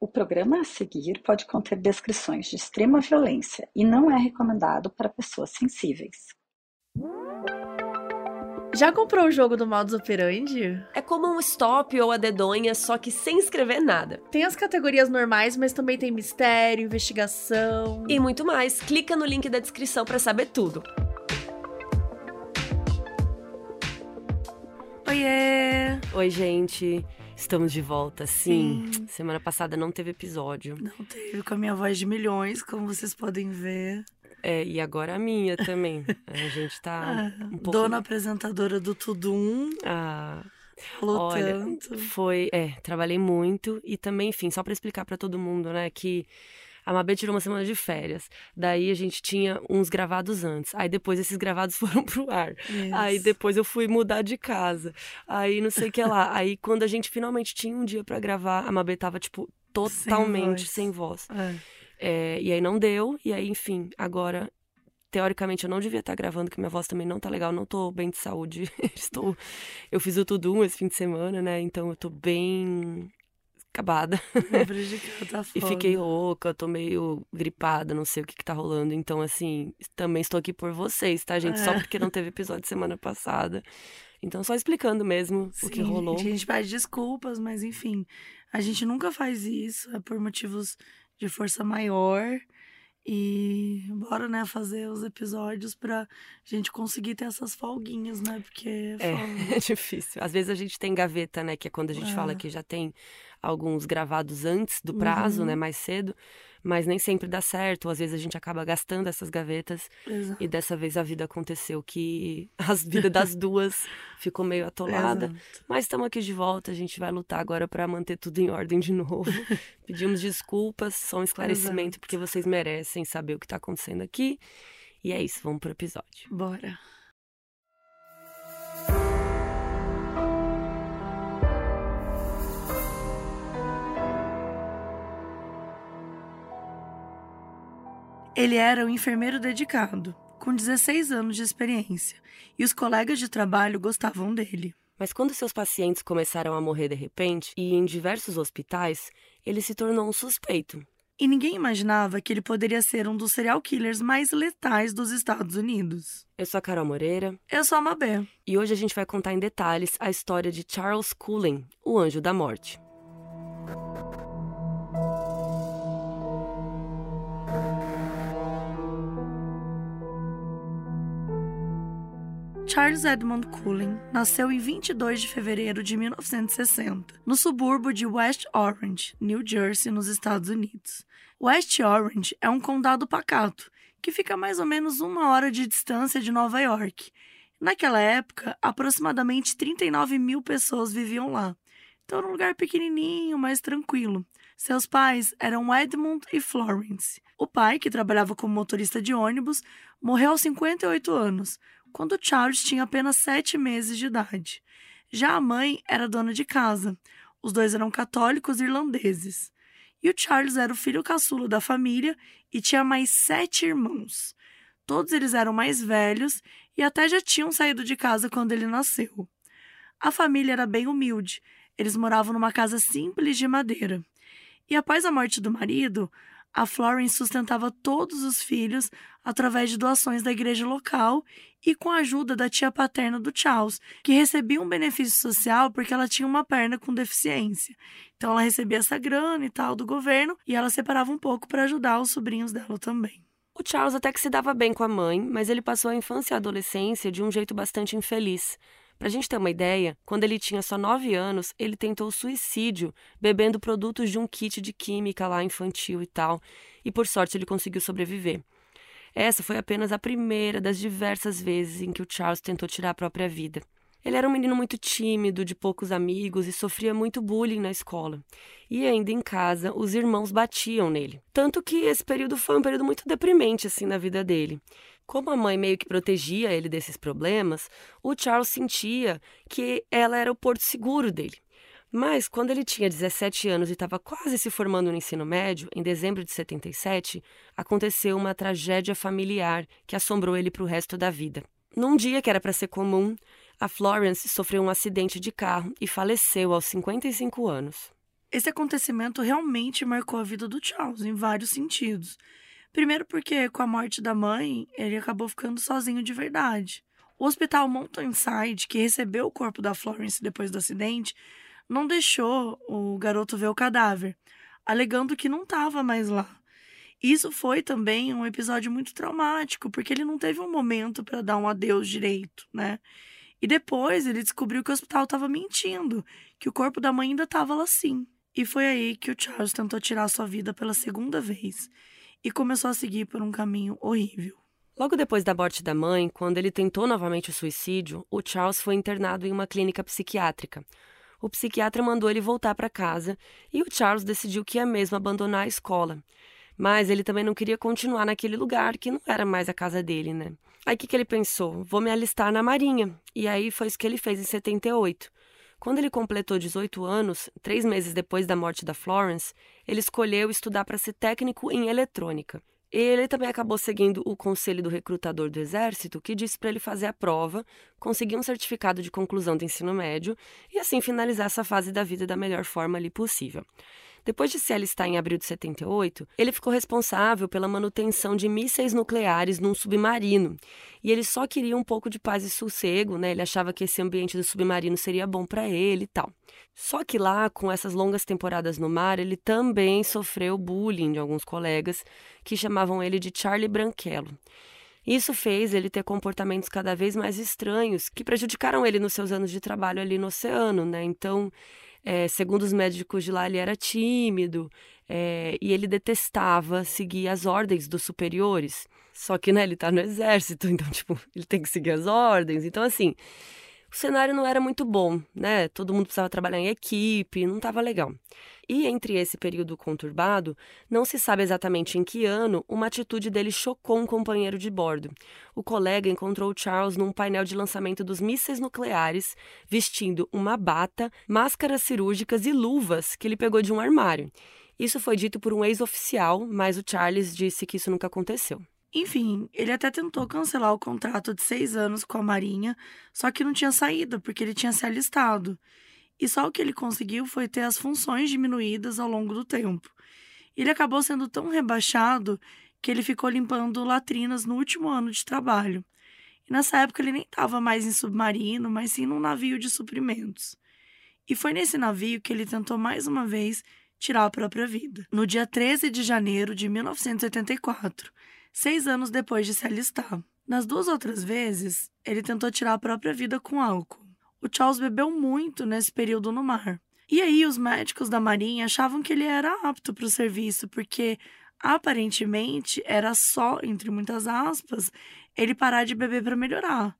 O programa a seguir pode conter descrições de extrema violência e não é recomendado para pessoas sensíveis. Já comprou o jogo do modus operandi? É como um stop ou a dedonha, só que sem escrever nada. Tem as categorias normais, mas também tem mistério, investigação e muito mais. Clica no link da descrição para saber tudo. Oiê! Oi, gente. Estamos de volta, sim. sim. Semana passada não teve episódio. Não teve, com a minha voz de milhões, como vocês podem ver. É, e agora a minha também. A gente tá ah, um pouco... Dona apresentadora do Tudum. Ah... Falou Olha, tanto. Foi, é, trabalhei muito e também, enfim, só para explicar para todo mundo, né, que a Mabê tirou uma semana de férias. Daí a gente tinha uns gravados antes. Aí depois esses gravados foram pro ar. Yes. Aí depois eu fui mudar de casa. Aí não sei o que lá. Aí quando a gente finalmente tinha um dia para gravar, a Mabê tava, tipo, totalmente sem voz. Sem voz. É. É, e aí não deu. E aí, enfim, agora teoricamente eu não devia estar gravando, que minha voz também não tá legal, não tô bem de saúde. Estou eu fiz o tudo esse fim de semana, né? Então eu tô bem acabada. Tá e fiquei rouca, tô meio gripada, não sei o que, que tá rolando. Então, assim, também estou aqui por vocês, tá, gente? É. Só porque não teve episódio semana passada. Então, só explicando mesmo Sim, o que rolou. A gente pede desculpas, mas enfim, a gente nunca faz isso, é por motivos de força maior. E bora, né, fazer os episódios pra gente conseguir ter essas folguinhas, né? Porque é, é, é difícil. Às vezes a gente tem gaveta, né? Que é quando a gente é. fala que já tem alguns gravados antes do prazo, né, uhum. né? Mais cedo mas nem sempre dá certo. Às vezes a gente acaba gastando essas gavetas. Exato. E dessa vez a vida aconteceu que a vida das duas ficou meio atolada. Exato. Mas estamos aqui de volta, a gente vai lutar agora para manter tudo em ordem de novo. Pedimos desculpas, só um esclarecimento, Exato. porque vocês merecem saber o que está acontecendo aqui. E é isso, vamos pro episódio. Bora. Ele era um enfermeiro dedicado, com 16 anos de experiência, e os colegas de trabalho gostavam dele. Mas quando seus pacientes começaram a morrer de repente, e em diversos hospitais, ele se tornou um suspeito. E ninguém imaginava que ele poderia ser um dos serial killers mais letais dos Estados Unidos. Eu sou a Carol Moreira. Eu sou a Mabé. E hoje a gente vai contar em detalhes a história de Charles Cullen, o Anjo da Morte. Charles Edmund Cullen nasceu em 22 de fevereiro de 1960, no subúrbio de West Orange, New Jersey, nos Estados Unidos. West Orange é um condado pacato, que fica a mais ou menos uma hora de distância de Nova York. Naquela época, aproximadamente 39 mil pessoas viviam lá. Então, era um lugar pequenininho, mais tranquilo. Seus pais eram Edmund e Florence. O pai, que trabalhava como motorista de ônibus, morreu aos 58 anos, quando Charles tinha apenas sete meses de idade. Já a mãe era dona de casa. Os dois eram católicos irlandeses. E o Charles era o filho caçula da família e tinha mais sete irmãos. Todos eles eram mais velhos e até já tinham saído de casa quando ele nasceu. A família era bem humilde. Eles moravam numa casa simples de madeira. E após a morte do marido, a Florence sustentava todos os filhos através de doações da igreja local e com a ajuda da tia paterna do Charles, que recebia um benefício social porque ela tinha uma perna com deficiência. Então ela recebia essa grana e tal do governo e ela separava um pouco para ajudar os sobrinhos dela também. O Charles até que se dava bem com a mãe, mas ele passou a infância e a adolescência de um jeito bastante infeliz. Pra gente ter uma ideia, quando ele tinha só 9 anos, ele tentou suicídio bebendo produtos de um kit de química lá infantil e tal, e por sorte ele conseguiu sobreviver. Essa foi apenas a primeira das diversas vezes em que o Charles tentou tirar a própria vida. Ele era um menino muito tímido, de poucos amigos e sofria muito bullying na escola. E ainda em casa, os irmãos batiam nele. Tanto que esse período foi um período muito deprimente assim na vida dele. Como a mãe meio que protegia ele desses problemas, o Charles sentia que ela era o porto seguro dele. Mas quando ele tinha 17 anos e estava quase se formando no ensino médio, em dezembro de 77, aconteceu uma tragédia familiar que assombrou ele para o resto da vida. Num dia que era para ser comum, a Florence sofreu um acidente de carro e faleceu aos 55 anos. Esse acontecimento realmente marcou a vida do Charles em vários sentidos. Primeiro, porque com a morte da mãe, ele acabou ficando sozinho de verdade. O hospital Mountainside, que recebeu o corpo da Florence depois do acidente, não deixou o garoto ver o cadáver, alegando que não estava mais lá. Isso foi também um episódio muito traumático, porque ele não teve um momento para dar um adeus direito, né? E depois ele descobriu que o hospital estava mentindo, que o corpo da mãe ainda estava lá sim. E foi aí que o Charles tentou tirar sua vida pela segunda vez e começou a seguir por um caminho horrível. Logo depois da morte da mãe, quando ele tentou novamente o suicídio, o Charles foi internado em uma clínica psiquiátrica. O psiquiatra mandou ele voltar para casa e o Charles decidiu que ia mesmo abandonar a escola. Mas ele também não queria continuar naquele lugar que não era mais a casa dele, né? Aí o que, que ele pensou? Vou me alistar na Marinha. E aí foi isso que ele fez em 78. Quando ele completou 18 anos, três meses depois da morte da Florence, ele escolheu estudar para ser técnico em eletrônica. Ele também acabou seguindo o conselho do recrutador do Exército, que disse para ele fazer a prova, conseguir um certificado de conclusão do ensino médio e assim finalizar essa fase da vida da melhor forma ali possível. Depois de se alistar em abril de 78, ele ficou responsável pela manutenção de mísseis nucleares num submarino. E ele só queria um pouco de paz e sossego, né? Ele achava que esse ambiente do submarino seria bom para ele e tal. Só que lá, com essas longas temporadas no mar, ele também sofreu bullying de alguns colegas que chamavam ele de Charlie Branquelo. Isso fez ele ter comportamentos cada vez mais estranhos que prejudicaram ele nos seus anos de trabalho ali no oceano, né? Então, é, segundo os médicos de lá, ele era tímido é, e ele detestava seguir as ordens dos superiores. Só que, né, ele tá no exército, então, tipo, ele tem que seguir as ordens. Então, assim, o cenário não era muito bom, né? Todo mundo precisava trabalhar em equipe, não estava legal. E entre esse período conturbado, não se sabe exatamente em que ano, uma atitude dele chocou um companheiro de bordo. O colega encontrou Charles num painel de lançamento dos mísseis nucleares, vestindo uma bata, máscaras cirúrgicas e luvas que ele pegou de um armário. Isso foi dito por um ex-oficial, mas o Charles disse que isso nunca aconteceu. Enfim, ele até tentou cancelar o contrato de seis anos com a Marinha, só que não tinha saída, porque ele tinha se alistado. E só o que ele conseguiu foi ter as funções diminuídas ao longo do tempo. Ele acabou sendo tão rebaixado que ele ficou limpando latrinas no último ano de trabalho. E nessa época ele nem estava mais em submarino, mas sim num navio de suprimentos. E foi nesse navio que ele tentou mais uma vez tirar a própria vida. No dia 13 de janeiro de 1984, seis anos depois de se alistar. Nas duas outras vezes, ele tentou tirar a própria vida com álcool. O Charles bebeu muito nesse período no mar. E aí, os médicos da Marinha achavam que ele era apto para o serviço, porque aparentemente era só, entre muitas aspas, ele parar de beber para melhorar,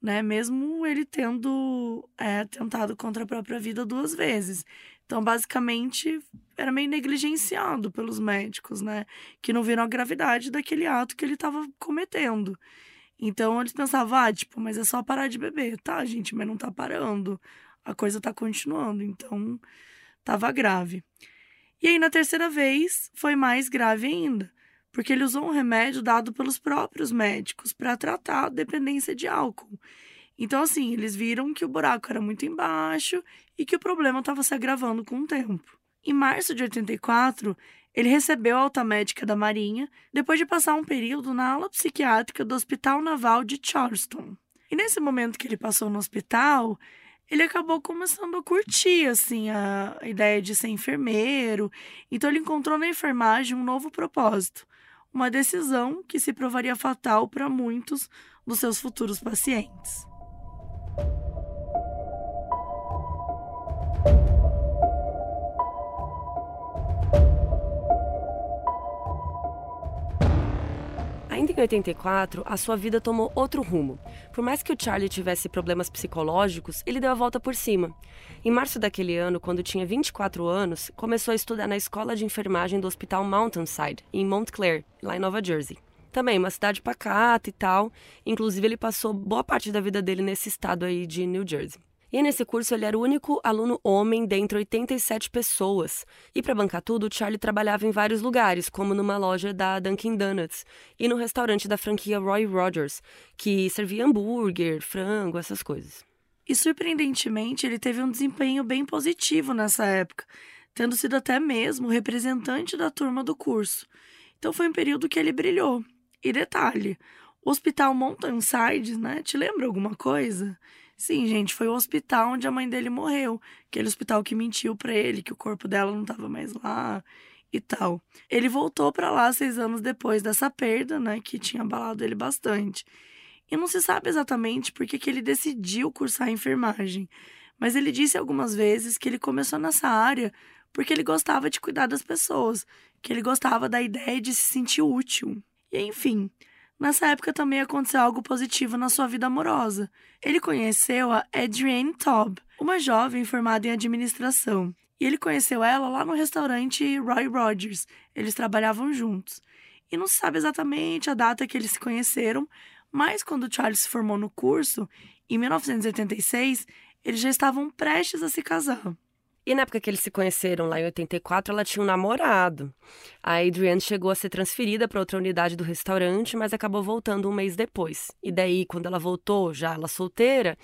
né? Mesmo ele tendo é, tentado contra a própria vida duas vezes. Então, basicamente, era meio negligenciado pelos médicos, né? Que não viram a gravidade daquele ato que ele estava cometendo. Então, eles pensavam, ah, tipo, mas é só parar de beber. Tá, gente, mas não tá parando. A coisa tá continuando. Então, tava grave. E aí, na terceira vez, foi mais grave ainda. Porque ele usou um remédio dado pelos próprios médicos para tratar a dependência de álcool. Então, assim, eles viram que o buraco era muito embaixo e que o problema estava se agravando com o tempo. Em março de 84, ele recebeu alta médica da Marinha depois de passar um período na ala psiquiátrica do Hospital Naval de Charleston. E nesse momento que ele passou no hospital, ele acabou começando a curtir assim a ideia de ser enfermeiro. Então ele encontrou na enfermagem um novo propósito, uma decisão que se provaria fatal para muitos dos seus futuros pacientes. Ainda em 84, a sua vida tomou outro rumo. Por mais que o Charlie tivesse problemas psicológicos, ele deu a volta por cima. Em março daquele ano, quando tinha 24 anos, começou a estudar na escola de enfermagem do Hospital Mountainside, em Montclair, lá em Nova Jersey. Também uma cidade pacata e tal. Inclusive, ele passou boa parte da vida dele nesse estado aí de New Jersey. E nesse curso ele era o único aluno homem dentre 87 pessoas. E para bancar tudo, o Charlie trabalhava em vários lugares, como numa loja da Dunkin' Donuts e no restaurante da franquia Roy Rogers, que servia hambúrguer, frango, essas coisas. E surpreendentemente, ele teve um desempenho bem positivo nessa época, tendo sido até mesmo representante da turma do curso. Então foi um período que ele brilhou. E detalhe, o Hospital Mountain Sides, né? Te lembra alguma coisa? Sim, gente, foi o hospital onde a mãe dele morreu. Aquele hospital que mentiu para ele que o corpo dela não estava mais lá e tal. Ele voltou para lá seis anos depois dessa perda, né? Que tinha abalado ele bastante. E não se sabe exatamente por que ele decidiu cursar enfermagem. Mas ele disse algumas vezes que ele começou nessa área porque ele gostava de cuidar das pessoas, que ele gostava da ideia de se sentir útil. E enfim, nessa época também aconteceu algo positivo na sua vida amorosa. Ele conheceu a Adrienne Taub, uma jovem formada em administração. E ele conheceu ela lá no restaurante Roy Rogers. Eles trabalhavam juntos. E não se sabe exatamente a data que eles se conheceram, mas quando Charles se formou no curso, em 1986, eles já estavam prestes a se casar. E na época que eles se conheceram, lá em 84, ela tinha um namorado. A Adrienne chegou a ser transferida para outra unidade do restaurante, mas acabou voltando um mês depois. E daí, quando ela voltou, já ela solteira,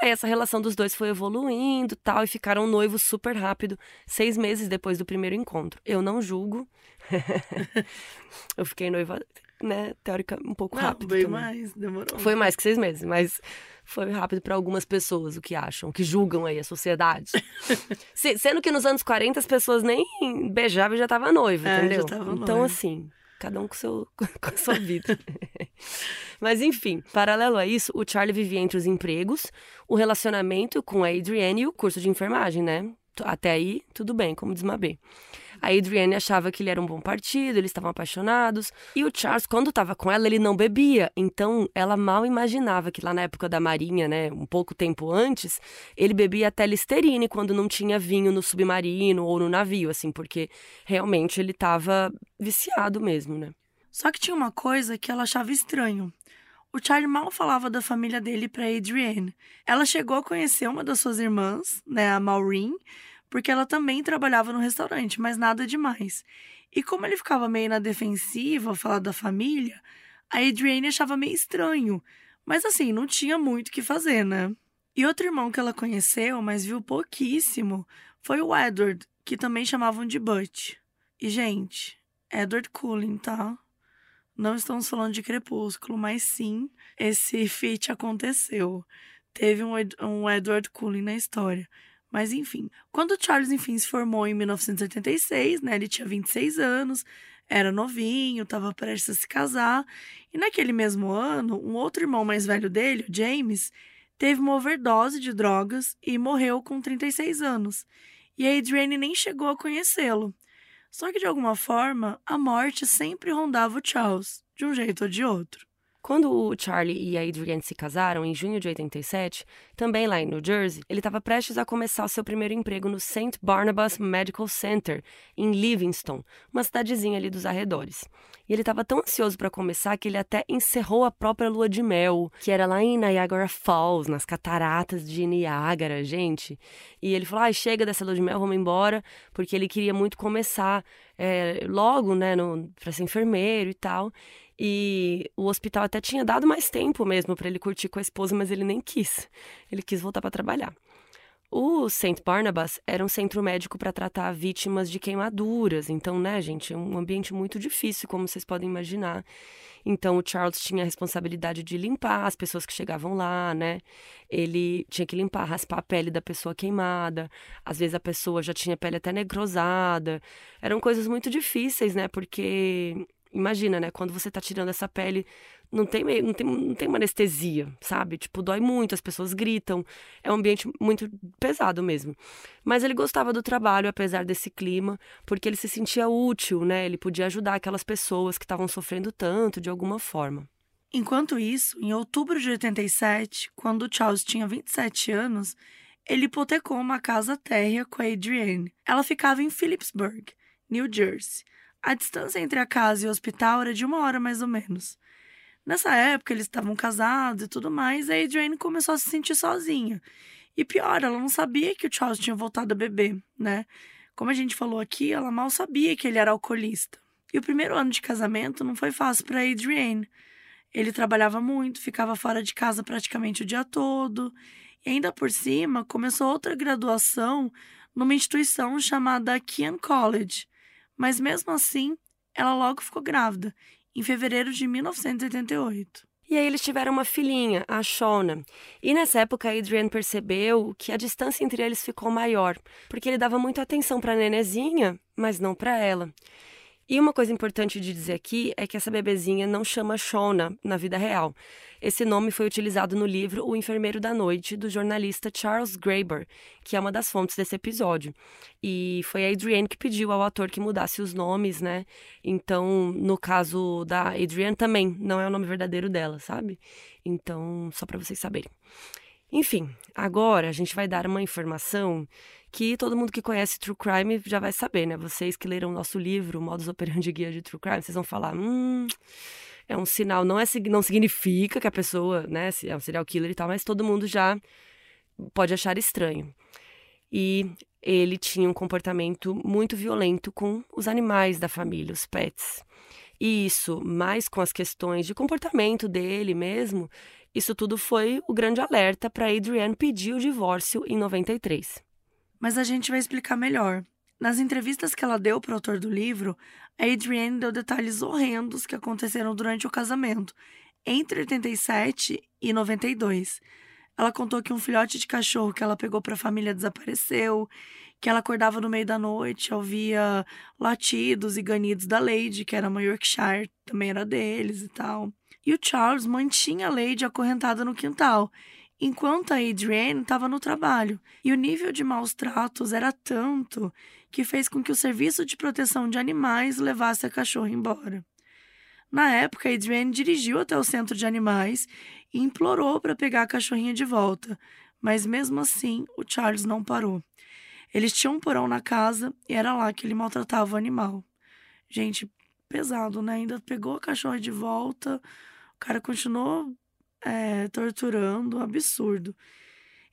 aí essa relação dos dois foi evoluindo tal, e ficaram noivos super rápido, seis meses depois do primeiro encontro. Eu não julgo. eu fiquei noiva, né, teórica, um pouco não, rápido. Também. mais, demorou. Foi mais que seis meses, mas foi rápido para algumas pessoas o que acham, que julgam aí a sociedade. Se, sendo que nos anos 40 as pessoas nem beijavam e já tava noiva, É, já entendeu? tava então, noiva. assim, cada um com, seu, com a sua vida. Mas enfim, paralelo a isso, o Charlie vivia entre os empregos, o relacionamento com a Adrienne e o curso de enfermagem, né? Até aí, tudo bem, como diz Mabê. A Adrienne achava que ele era um bom partido, eles estavam apaixonados. E o Charles, quando estava com ela, ele não bebia. Então, ela mal imaginava que lá na época da Marinha, né, um pouco tempo antes, ele bebia até Listerine quando não tinha vinho no submarino ou no navio, assim, porque realmente ele estava viciado mesmo, né? Só que tinha uma coisa que ela achava estranho. O Charlie mal falava da família dele para Adrienne. Ela chegou a conhecer uma das suas irmãs, né, a Maureen, porque ela também trabalhava no restaurante, mas nada demais. E como ele ficava meio na defensiva falar da família, a Adrienne achava meio estranho. Mas assim, não tinha muito o que fazer, né? E outro irmão que ela conheceu, mas viu pouquíssimo, foi o Edward, que também chamavam de Butch. E, gente, Edward Cullen, tá? Não estamos falando de Crepúsculo, mas sim, esse feat aconteceu. Teve um, um Edward Cullen na história. Mas enfim, quando Charles enfim se formou em 1986, né, ele tinha 26 anos, era novinho, estava prestes a se casar, e naquele mesmo ano, um outro irmão mais velho dele, o James, teve uma overdose de drogas e morreu com 36 anos. E a Adrienne nem chegou a conhecê-lo. Só que de alguma forma, a morte sempre rondava o Charles, de um jeito ou de outro. Quando o Charlie e a Adrienne se casaram, em junho de 87, também lá em New Jersey, ele estava prestes a começar o seu primeiro emprego no St. Barnabas Medical Center, em Livingston, uma cidadezinha ali dos arredores. E ele estava tão ansioso para começar que ele até encerrou a própria lua de mel, que era lá em Niagara Falls, nas cataratas de Niagara, gente. E ele falou: ah, chega dessa lua de mel, vamos embora, porque ele queria muito começar é, logo, né, para ser enfermeiro e tal. E o hospital até tinha dado mais tempo mesmo para ele curtir com a esposa, mas ele nem quis. Ele quis voltar para trabalhar. O St. Barnabas era um centro médico para tratar vítimas de queimaduras. Então, né, gente, um ambiente muito difícil, como vocês podem imaginar. Então, o Charles tinha a responsabilidade de limpar as pessoas que chegavam lá, né? Ele tinha que limpar, raspar a pele da pessoa queimada. Às vezes a pessoa já tinha pele até necrosada. Eram coisas muito difíceis, né? Porque Imagina, né? Quando você tá tirando essa pele, não tem, não tem, não tem uma anestesia, sabe? Tipo, dói muito, as pessoas gritam. É um ambiente muito pesado mesmo. Mas ele gostava do trabalho, apesar desse clima, porque ele se sentia útil, né? Ele podia ajudar aquelas pessoas que estavam sofrendo tanto de alguma forma. Enquanto isso, em outubro de 87, quando Charles tinha 27 anos, ele hipotecou uma casa térrea com a Adrienne. Ela ficava em Phillipsburg, New Jersey. A distância entre a casa e o hospital era de uma hora mais ou menos. Nessa época, eles estavam casados e tudo mais, e a Adrienne começou a se sentir sozinha. E pior, ela não sabia que o Charles tinha voltado a beber, né? Como a gente falou aqui, ela mal sabia que ele era alcoolista. E o primeiro ano de casamento não foi fácil para Adrienne. Ele trabalhava muito, ficava fora de casa praticamente o dia todo. E ainda por cima, começou outra graduação numa instituição chamada Kean College, mas mesmo assim, ela logo ficou grávida, em fevereiro de 1988. E aí eles tiveram uma filhinha, a Shona. E nessa época a Adrienne percebeu que a distância entre eles ficou maior, porque ele dava muita atenção para a nenezinha, mas não para ela. E uma coisa importante de dizer aqui é que essa bebezinha não chama Shona na vida real. Esse nome foi utilizado no livro O Enfermeiro da Noite, do jornalista Charles Graeber, que é uma das fontes desse episódio. E foi a Adrienne que pediu ao ator que mudasse os nomes, né? Então, no caso da Adrienne também, não é o nome verdadeiro dela, sabe? Então, só para vocês saberem. Enfim, agora a gente vai dar uma informação que todo mundo que conhece True Crime já vai saber, né? Vocês que leram o nosso livro, Modus Operandi Guia de True Crime, vocês vão falar, hum, é um sinal, não, é, não significa que a pessoa, né, é um serial killer e tal, mas todo mundo já pode achar estranho. E ele tinha um comportamento muito violento com os animais da família, os pets. E isso, mais com as questões de comportamento dele mesmo, isso tudo foi o grande alerta para Adrienne pedir o divórcio em 93 mas a gente vai explicar melhor. Nas entrevistas que ela deu para o autor do livro, a Adrienne deu detalhes horrendos que aconteceram durante o casamento, entre 87 e 92. Ela contou que um filhote de cachorro que ela pegou para a família desapareceu, que ela acordava no meio da noite, ouvia latidos e ganidos da Lady, que era uma Yorkshire, também era deles e tal. E o Charles mantinha a Lady acorrentada no quintal enquanto a Adrienne estava no trabalho. E o nível de maus tratos era tanto que fez com que o serviço de proteção de animais levasse a cachorra embora. Na época, Adrienne dirigiu até o centro de animais e implorou para pegar a cachorrinha de volta, mas mesmo assim o Charles não parou. Eles tinham um porão na casa e era lá que ele maltratava o animal. Gente, pesado, né? Ainda pegou a cachorra de volta, o cara continuou é, torturando, um absurdo.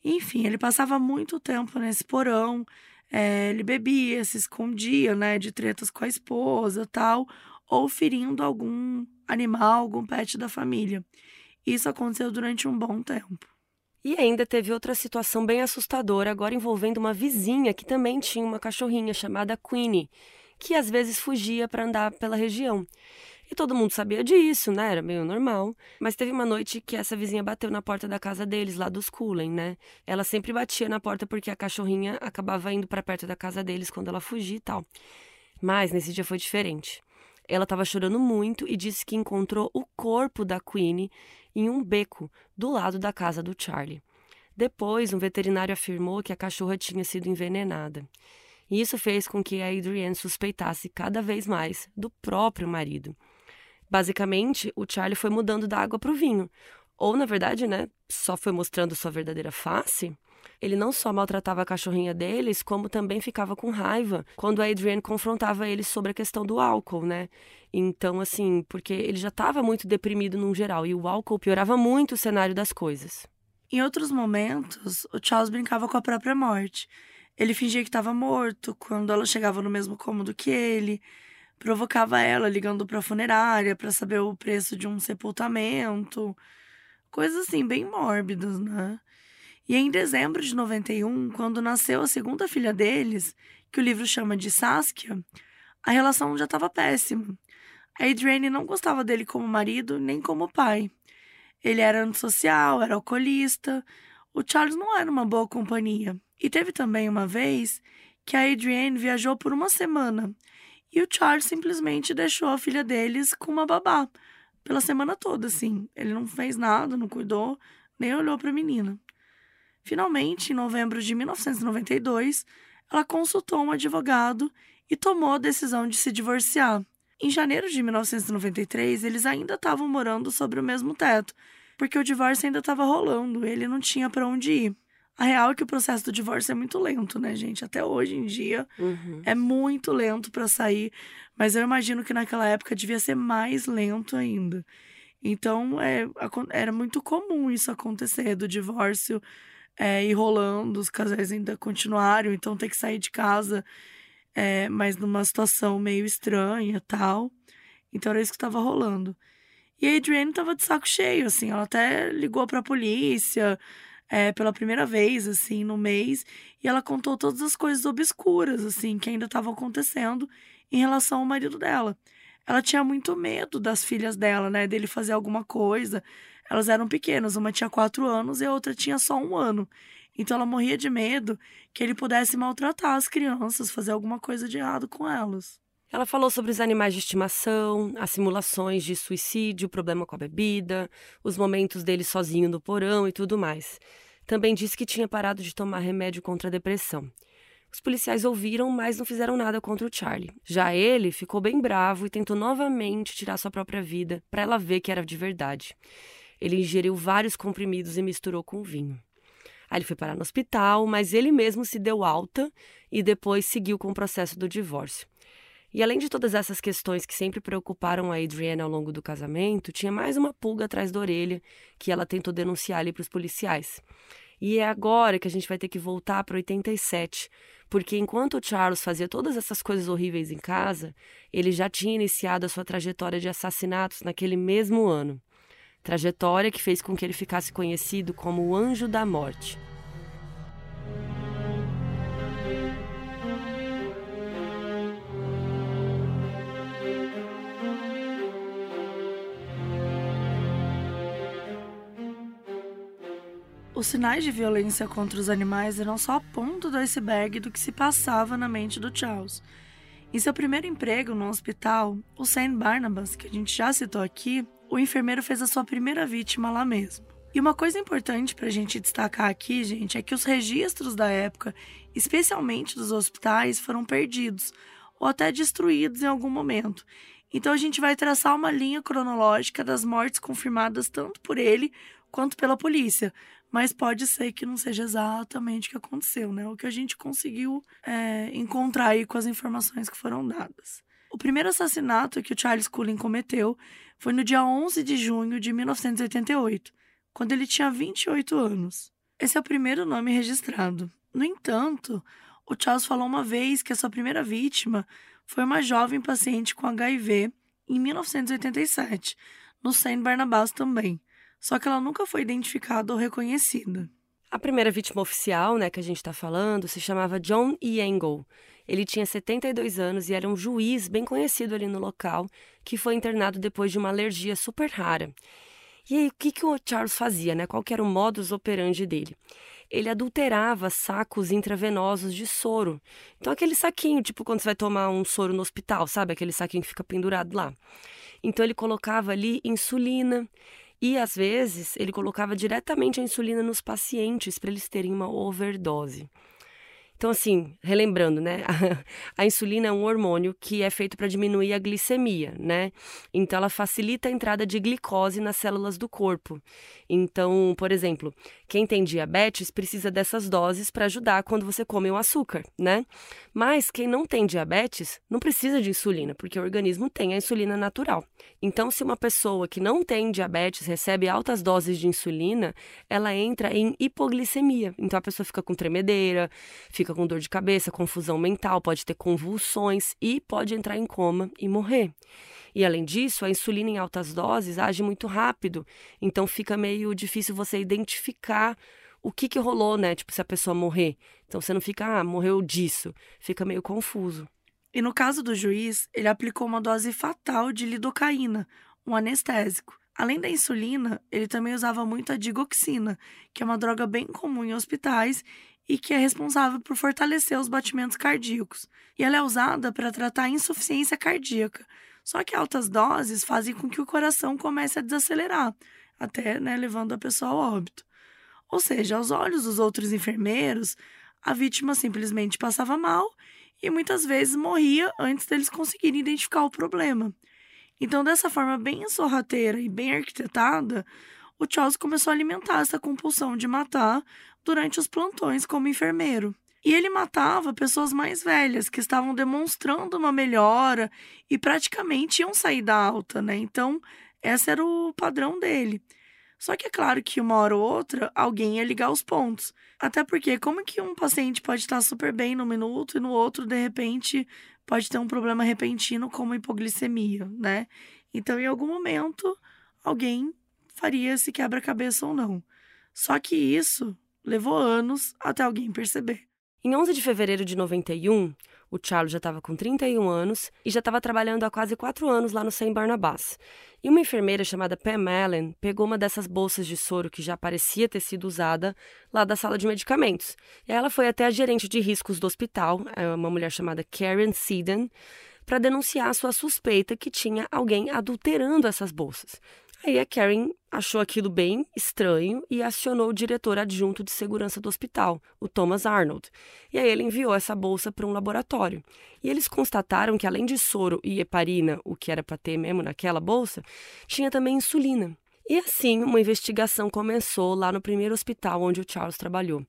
Enfim, ele passava muito tempo nesse porão, é, ele bebia, se escondia, né, de tretas com a esposa tal, ou ferindo algum animal, algum pet da família. Isso aconteceu durante um bom tempo. E ainda teve outra situação bem assustadora, agora envolvendo uma vizinha que também tinha uma cachorrinha chamada Queenie, que às vezes fugia para andar pela região. E todo mundo sabia disso, né? Era meio normal. Mas teve uma noite que essa vizinha bateu na porta da casa deles, lá dos Cullen, né? Ela sempre batia na porta porque a cachorrinha acabava indo para perto da casa deles quando ela fugia e tal. Mas nesse dia foi diferente. Ela estava chorando muito e disse que encontrou o corpo da Queenie em um beco do lado da casa do Charlie. Depois, um veterinário afirmou que a cachorra tinha sido envenenada. E isso fez com que a Adrienne suspeitasse cada vez mais do próprio marido. Basicamente, o Charlie foi mudando da água para o vinho. Ou, na verdade, né, só foi mostrando sua verdadeira face. Ele não só maltratava a cachorrinha deles, como também ficava com raiva quando a Adrienne confrontava ele sobre a questão do álcool, né? Então, assim, porque ele já estava muito deprimido num geral e o álcool piorava muito o cenário das coisas. Em outros momentos, o Charles brincava com a própria morte. Ele fingia que estava morto quando ela chegava no mesmo cômodo que ele provocava ela ligando para funerária para saber o preço de um sepultamento, coisas assim bem mórbidas, né? E em dezembro de 91, quando nasceu a segunda filha deles, que o livro chama de Saskia, a relação já estava péssima. A Adrienne não gostava dele como marido nem como pai. Ele era antissocial, era alcoolista. O Charles não era uma boa companhia. E teve também uma vez que a Adrienne viajou por uma semana e o Charles simplesmente deixou a filha deles com uma babá pela semana toda, assim. Ele não fez nada, não cuidou, nem olhou para a menina. Finalmente, em novembro de 1992, ela consultou um advogado e tomou a decisão de se divorciar. Em janeiro de 1993, eles ainda estavam morando sobre o mesmo teto, porque o divórcio ainda estava rolando, ele não tinha para onde ir. A real é que o processo do divórcio é muito lento, né, gente? Até hoje em dia uhum. é muito lento para sair, mas eu imagino que naquela época devia ser mais lento ainda. Então, é, era muito comum isso acontecer, do divórcio é, ir rolando, os casais ainda continuaram, então ter que sair de casa, é, mas numa situação meio estranha tal. Então era isso que estava rolando. E a Adrienne tava de saco cheio, assim, ela até ligou pra polícia, é, pela primeira vez, assim, no mês, e ela contou todas as coisas obscuras, assim, que ainda estavam acontecendo em relação ao marido dela. Ela tinha muito medo das filhas dela, né, dele fazer alguma coisa. Elas eram pequenas, uma tinha quatro anos e a outra tinha só um ano. Então ela morria de medo que ele pudesse maltratar as crianças, fazer alguma coisa de errado com elas. Ela falou sobre os animais de estimação, as simulações de suicídio, o problema com a bebida, os momentos dele sozinho no porão e tudo mais. Também disse que tinha parado de tomar remédio contra a depressão. Os policiais ouviram, mas não fizeram nada contra o Charlie. Já ele ficou bem bravo e tentou novamente tirar sua própria vida, para ela ver que era de verdade. Ele ingeriu vários comprimidos e misturou com vinho. Aí ele foi parar no hospital, mas ele mesmo se deu alta e depois seguiu com o processo do divórcio. E além de todas essas questões que sempre preocuparam a Adrienne ao longo do casamento, tinha mais uma pulga atrás da orelha que ela tentou denunciar ali para os policiais. E é agora que a gente vai ter que voltar para 87, porque enquanto o Charles fazia todas essas coisas horríveis em casa, ele já tinha iniciado a sua trajetória de assassinatos naquele mesmo ano. Trajetória que fez com que ele ficasse conhecido como o Anjo da Morte. Os sinais de violência contra os animais eram só a ponta do iceberg do que se passava na mente do Charles. Em seu primeiro emprego no hospital, o St. Barnabas, que a gente já citou aqui, o enfermeiro fez a sua primeira vítima lá mesmo. E uma coisa importante para a gente destacar aqui, gente, é que os registros da época, especialmente dos hospitais, foram perdidos ou até destruídos em algum momento. Então a gente vai traçar uma linha cronológica das mortes confirmadas tanto por ele quanto pela polícia, mas pode ser que não seja exatamente o que aconteceu, né? O que a gente conseguiu é, encontrar aí com as informações que foram dadas. O primeiro assassinato que o Charles Cullen cometeu foi no dia 11 de junho de 1988, quando ele tinha 28 anos. Esse é o primeiro nome registrado. No entanto, o Charles falou uma vez que a sua primeira vítima foi uma jovem paciente com HIV em 1987, no St. Barnabas também só que ela nunca foi identificada ou reconhecida. A primeira vítima oficial, né, que a gente está falando, se chamava John E. Engel. Ele tinha 72 anos e era um juiz bem conhecido ali no local, que foi internado depois de uma alergia super rara. E aí, o que, que o Charles fazia, né? Qual era o modus operandi dele? Ele adulterava sacos intravenosos de soro. Então, aquele saquinho, tipo quando você vai tomar um soro no hospital, sabe? Aquele saquinho que fica pendurado lá. Então, ele colocava ali insulina, e às vezes ele colocava diretamente a insulina nos pacientes para eles terem uma overdose. Então, assim, relembrando, né? A, insulina é um hormônio que é feito para diminuir a glicemia, né? Então, ela facilita a entrada de glicose nas células do corpo. Então, por exemplo, quem tem diabetes precisa dessas doses para ajudar quando você come o açúcar, né? Mas quem não tem diabetes não precisa de insulina, porque o organismo tem a insulina natural. Então, se uma pessoa que não tem diabetes recebe altas doses de insulina, ela entra em hipoglicemia. Então, a pessoa fica com tremedeira, fica fica com dor de cabeça, confusão mental, pode ter convulsões e pode entrar em coma e morrer. E além disso, a insulina em altas doses age muito rápido, então fica meio difícil você identificar o que, que rolou, né? Tipo, se a pessoa morrer. Então você não fica, ah, morreu disso. Fica meio confuso. E no caso do juiz, ele aplicou uma dose fatal de lidocaína, um anestésico. Além da insulina, ele também usava muito a digoxina, que é uma droga bem comum em hospitais e que é responsável por fortalecer os batimentos cardíacos. E ela é usada para tratar insuficiência cardíaca. Só que altas doses fazem com que o coração comece a desacelerar, até né, levando a pessoa ao óbito. Ou seja, aos olhos dos outros enfermeiros, a vítima simplesmente passava mal e muitas vezes morria antes deles conseguirem identificar o problema. Então, dessa forma bem sorrateira e bem arquitetada, o Charles começou a alimentar essa compulsão de matar durante os plantões como enfermeiro. E ele matava pessoas mais velhas que estavam demonstrando uma melhora e praticamente iam sair da alta, né? Então, esse era o padrão dele. Só que é claro que uma hora ou outra alguém ia ligar os pontos. Até porque como que um paciente pode estar super bem no minuto e no outro, de repente, pode ter um problema repentino como hipoglicemia, né? Então, em algum momento, alguém faria esse quebra-cabeça ou não. Só que isso levou anos até alguém perceber. Em 11 de fevereiro de 91, o Charles já estava com 31 anos e já estava trabalhando há quase quatro anos lá no St. Barnabas. E uma enfermeira chamada Pam Allen pegou uma dessas bolsas de soro que já parecia ter sido usada lá da sala de medicamentos. E ela foi até a gerente de riscos do hospital, é uma mulher chamada Karen Seeden, para denunciar sua suspeita que tinha alguém adulterando essas bolsas. Aí a Karen achou aquilo bem estranho e acionou o diretor adjunto de segurança do hospital, o Thomas Arnold. E aí ele enviou essa bolsa para um laboratório. E eles constataram que além de soro e heparina, o que era para ter mesmo naquela bolsa, tinha também insulina. E assim, uma investigação começou lá no primeiro hospital onde o Charles trabalhou.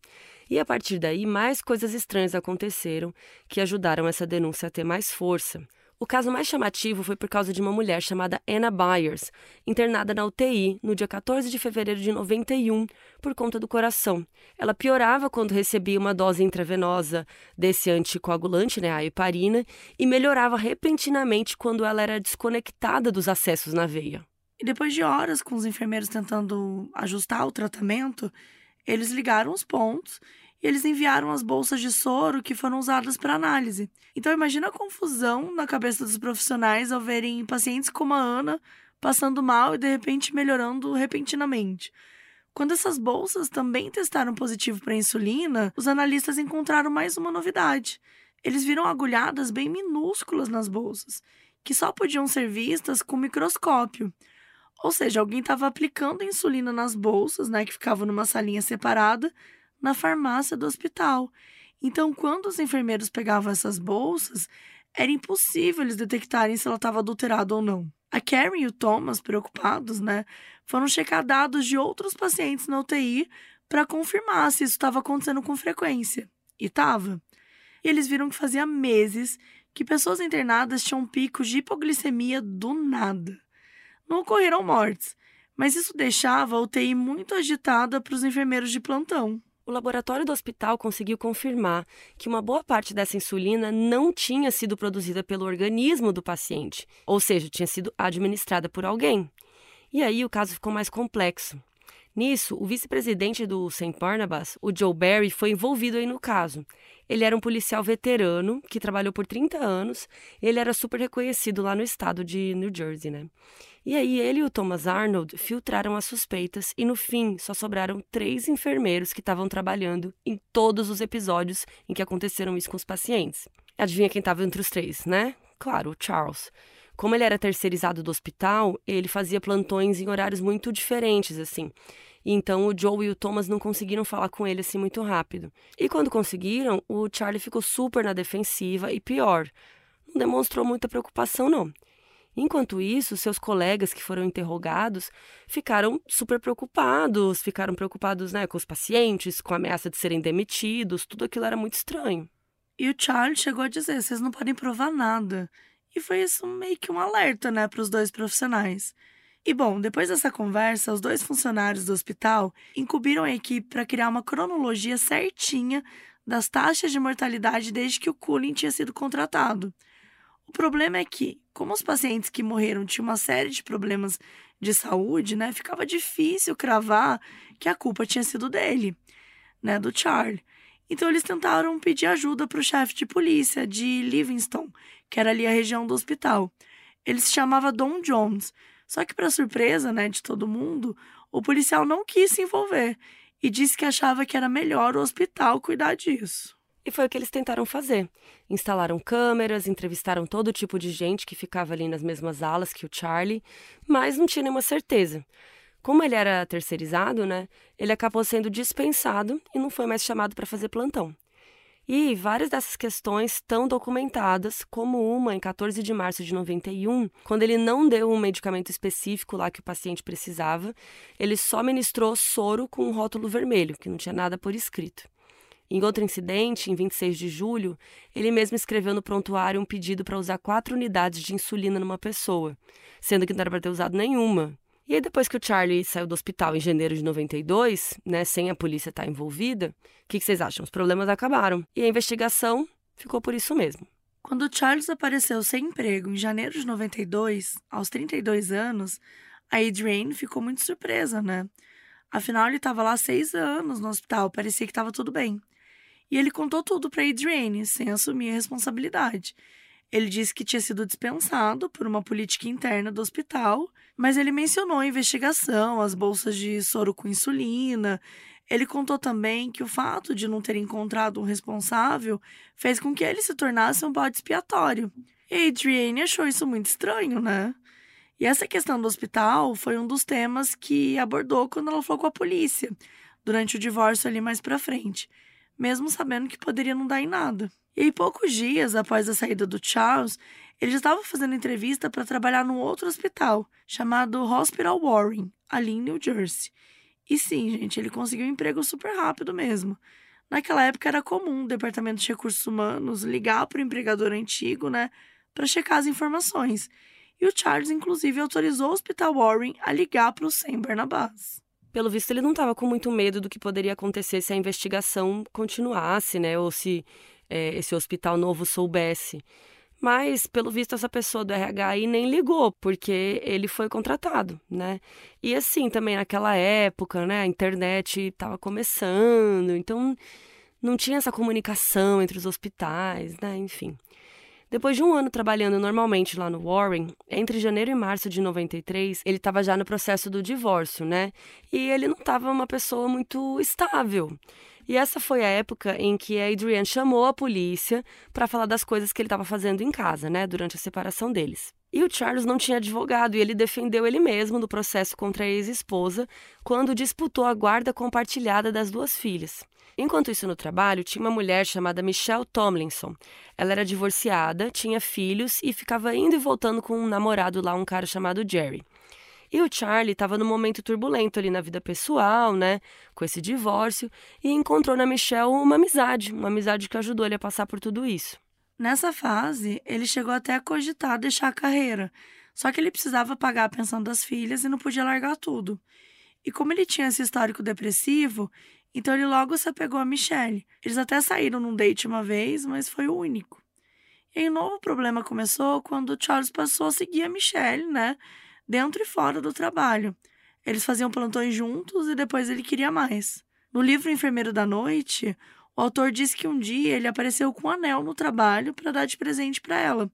E a partir daí, mais coisas estranhas aconteceram que ajudaram essa denúncia a ter mais força. O caso mais chamativo foi por causa de uma mulher chamada Anna Byers, internada na UTI no dia 14 de fevereiro de 91 por conta do coração. Ela piorava quando recebia uma dose intravenosa desse anticoagulante, né, a heparina, e melhorava repentinamente quando ela era desconectada dos acessos na veia. E depois de horas com os enfermeiros tentando ajustar o tratamento, eles ligaram os pontos e eles enviaram as bolsas de soro que foram usadas para análise. Então imagina a confusão na cabeça dos profissionais ao verem pacientes como a Ana passando mal e de repente melhorando repentinamente. Quando essas bolsas também testaram positivo para insulina, os analistas encontraram mais uma novidade. Eles viram agulhadas bem minúsculas nas bolsas, que só podiam ser vistas com microscópio. Ou seja, alguém estava aplicando insulina nas bolsas, né, que ficavam numa salinha separada, na farmácia do hospital. Então, quando os enfermeiros pegavam essas bolsas, era impossível eles detectarem se ela estava adulterada ou não. A Karen e o Thomas, preocupados, né, foram checar dados de outros pacientes na UTI para confirmar se isso estava acontecendo com frequência. E estava. E eles viram que fazia meses que pessoas internadas tinham picos de hipoglicemia do nada. Não ocorreram mortes, mas isso deixava a UTI muito agitada para os enfermeiros de plantão. O laboratório do hospital conseguiu confirmar que uma boa parte dessa insulina não tinha sido produzida pelo organismo do paciente, ou seja, tinha sido administrada por alguém. E aí o caso ficou mais complexo. Nisso, o vice-presidente do St. Barnabas, o Joe Barry, foi envolvido aí no caso. Ele era um policial veterano que trabalhou por 30 anos. ele era super reconhecido lá no estado de New Jersey, né? E aí ele e o Thomas Arnold filtraram as suspeitas e no fim só sobraram três enfermeiros que estavam trabalhando em todos os episódios em que aconteceram isso com os pacientes. Adivinha quem estava entre os três, né? Claro, o Charles. Como ele era terceirizado do hospital, ele fazia plantões em horários muito diferentes, assim. Então o Joe e o Thomas não conseguiram falar com ele assim muito rápido. E quando conseguiram, o Charlie ficou super na defensiva e pior, não demonstrou muita preocupação não. Enquanto isso, seus colegas que foram interrogados ficaram super preocupados, ficaram preocupados né, com os pacientes, com a ameaça de serem demitidos, tudo aquilo era muito estranho. E o Charlie chegou a dizer: vocês não podem provar nada. E foi isso meio que um alerta, né, para os dois profissionais. E bom, depois dessa conversa, os dois funcionários do hospital incumbiram a equipe para criar uma cronologia certinha das taxas de mortalidade desde que o Cullen tinha sido contratado. O problema é que, como os pacientes que morreram tinham uma série de problemas de saúde, né, ficava difícil cravar que a culpa tinha sido dele, né, do Charlie. Então eles tentaram pedir ajuda para o chefe de polícia de Livingston, que era ali a região do hospital. Ele se chamava Don Jones. Só que para surpresa, né, de todo mundo, o policial não quis se envolver e disse que achava que era melhor o hospital cuidar disso. E foi o que eles tentaram fazer. Instalaram câmeras, entrevistaram todo tipo de gente que ficava ali nas mesmas alas que o Charlie, mas não tinha nenhuma certeza. Como ele era terceirizado, né, ele acabou sendo dispensado e não foi mais chamado para fazer plantão. E várias dessas questões estão documentadas, como uma em 14 de março de 91, quando ele não deu um medicamento específico lá que o paciente precisava, ele só ministrou soro com um rótulo vermelho, que não tinha nada por escrito. Em outro incidente, em 26 de julho, ele mesmo escreveu no prontuário um pedido para usar quatro unidades de insulina numa pessoa, sendo que não era para ter usado nenhuma. E aí, depois que o Charlie saiu do hospital em janeiro de 92, né, sem a polícia estar envolvida, o que, que vocês acham? Os problemas acabaram. E a investigação ficou por isso mesmo. Quando Charles apareceu sem emprego em janeiro de 92, aos 32 anos, a Adrienne ficou muito surpresa, né? Afinal, ele estava lá seis anos no hospital, parecia que estava tudo bem. E ele contou tudo para Adrienne, sem assumir a responsabilidade. Ele disse que tinha sido dispensado por uma política interna do hospital, mas ele mencionou a investigação, as bolsas de soro com insulina. Ele contou também que o fato de não ter encontrado um responsável fez com que ele se tornasse um bode expiatório. E Adrienne achou isso muito estranho, né? E essa questão do hospital foi um dos temas que abordou quando ela falou com a polícia, durante o divórcio ali mais pra frente, mesmo sabendo que poderia não dar em nada. E aí, poucos dias após a saída do Charles, ele já estava fazendo entrevista para trabalhar num outro hospital, chamado Hospital Warren, ali em New Jersey. E sim, gente, ele conseguiu um emprego super rápido mesmo. Naquela época era comum o departamento de recursos humanos ligar para o empregador antigo, né, para checar as informações. E o Charles, inclusive, autorizou o Hospital Warren a ligar para o Sam Barnabas. Pelo visto, ele não estava com muito medo do que poderia acontecer se a investigação continuasse, né? Ou se é, esse hospital novo soubesse. Mas, pelo visto, essa pessoa do RH aí nem ligou, porque ele foi contratado, né? E assim, também naquela época, né? A internet estava começando, então não tinha essa comunicação entre os hospitais, né? Enfim. Depois de um ano trabalhando normalmente lá no Warren, entre janeiro e março de 93, ele estava já no processo do divórcio, né? E ele não estava uma pessoa muito estável. E essa foi a época em que a Adrienne chamou a polícia para falar das coisas que ele estava fazendo em casa, né, durante a separação deles. E o Charles não tinha advogado e ele defendeu ele mesmo no processo contra a ex-esposa quando disputou a guarda compartilhada das duas filhas. Enquanto isso no trabalho, tinha uma mulher chamada Michelle Tomlinson. Ela era divorciada, tinha filhos e ficava indo e voltando com um namorado lá, um cara chamado Jerry. E o Charlie estava num momento turbulento ali na vida pessoal, né? Com esse divórcio, e encontrou na Michelle uma amizade, uma amizade que ajudou ele a passar por tudo isso. Nessa fase, ele chegou até a cogitar deixar a carreira, só que ele precisava pagar a pensão das filhas e não podia largar tudo. E como ele tinha esse histórico depressivo, então ele logo se apegou a Michelle. Eles até saíram num date uma vez, mas foi o único. E um novo problema começou quando Charles passou a seguir a Michelle, né? Dentro e fora do trabalho. Eles faziam plantões juntos e depois ele queria mais. No livro Enfermeiro da Noite, o autor disse que um dia ele apareceu com um anel no trabalho para dar de presente para ela.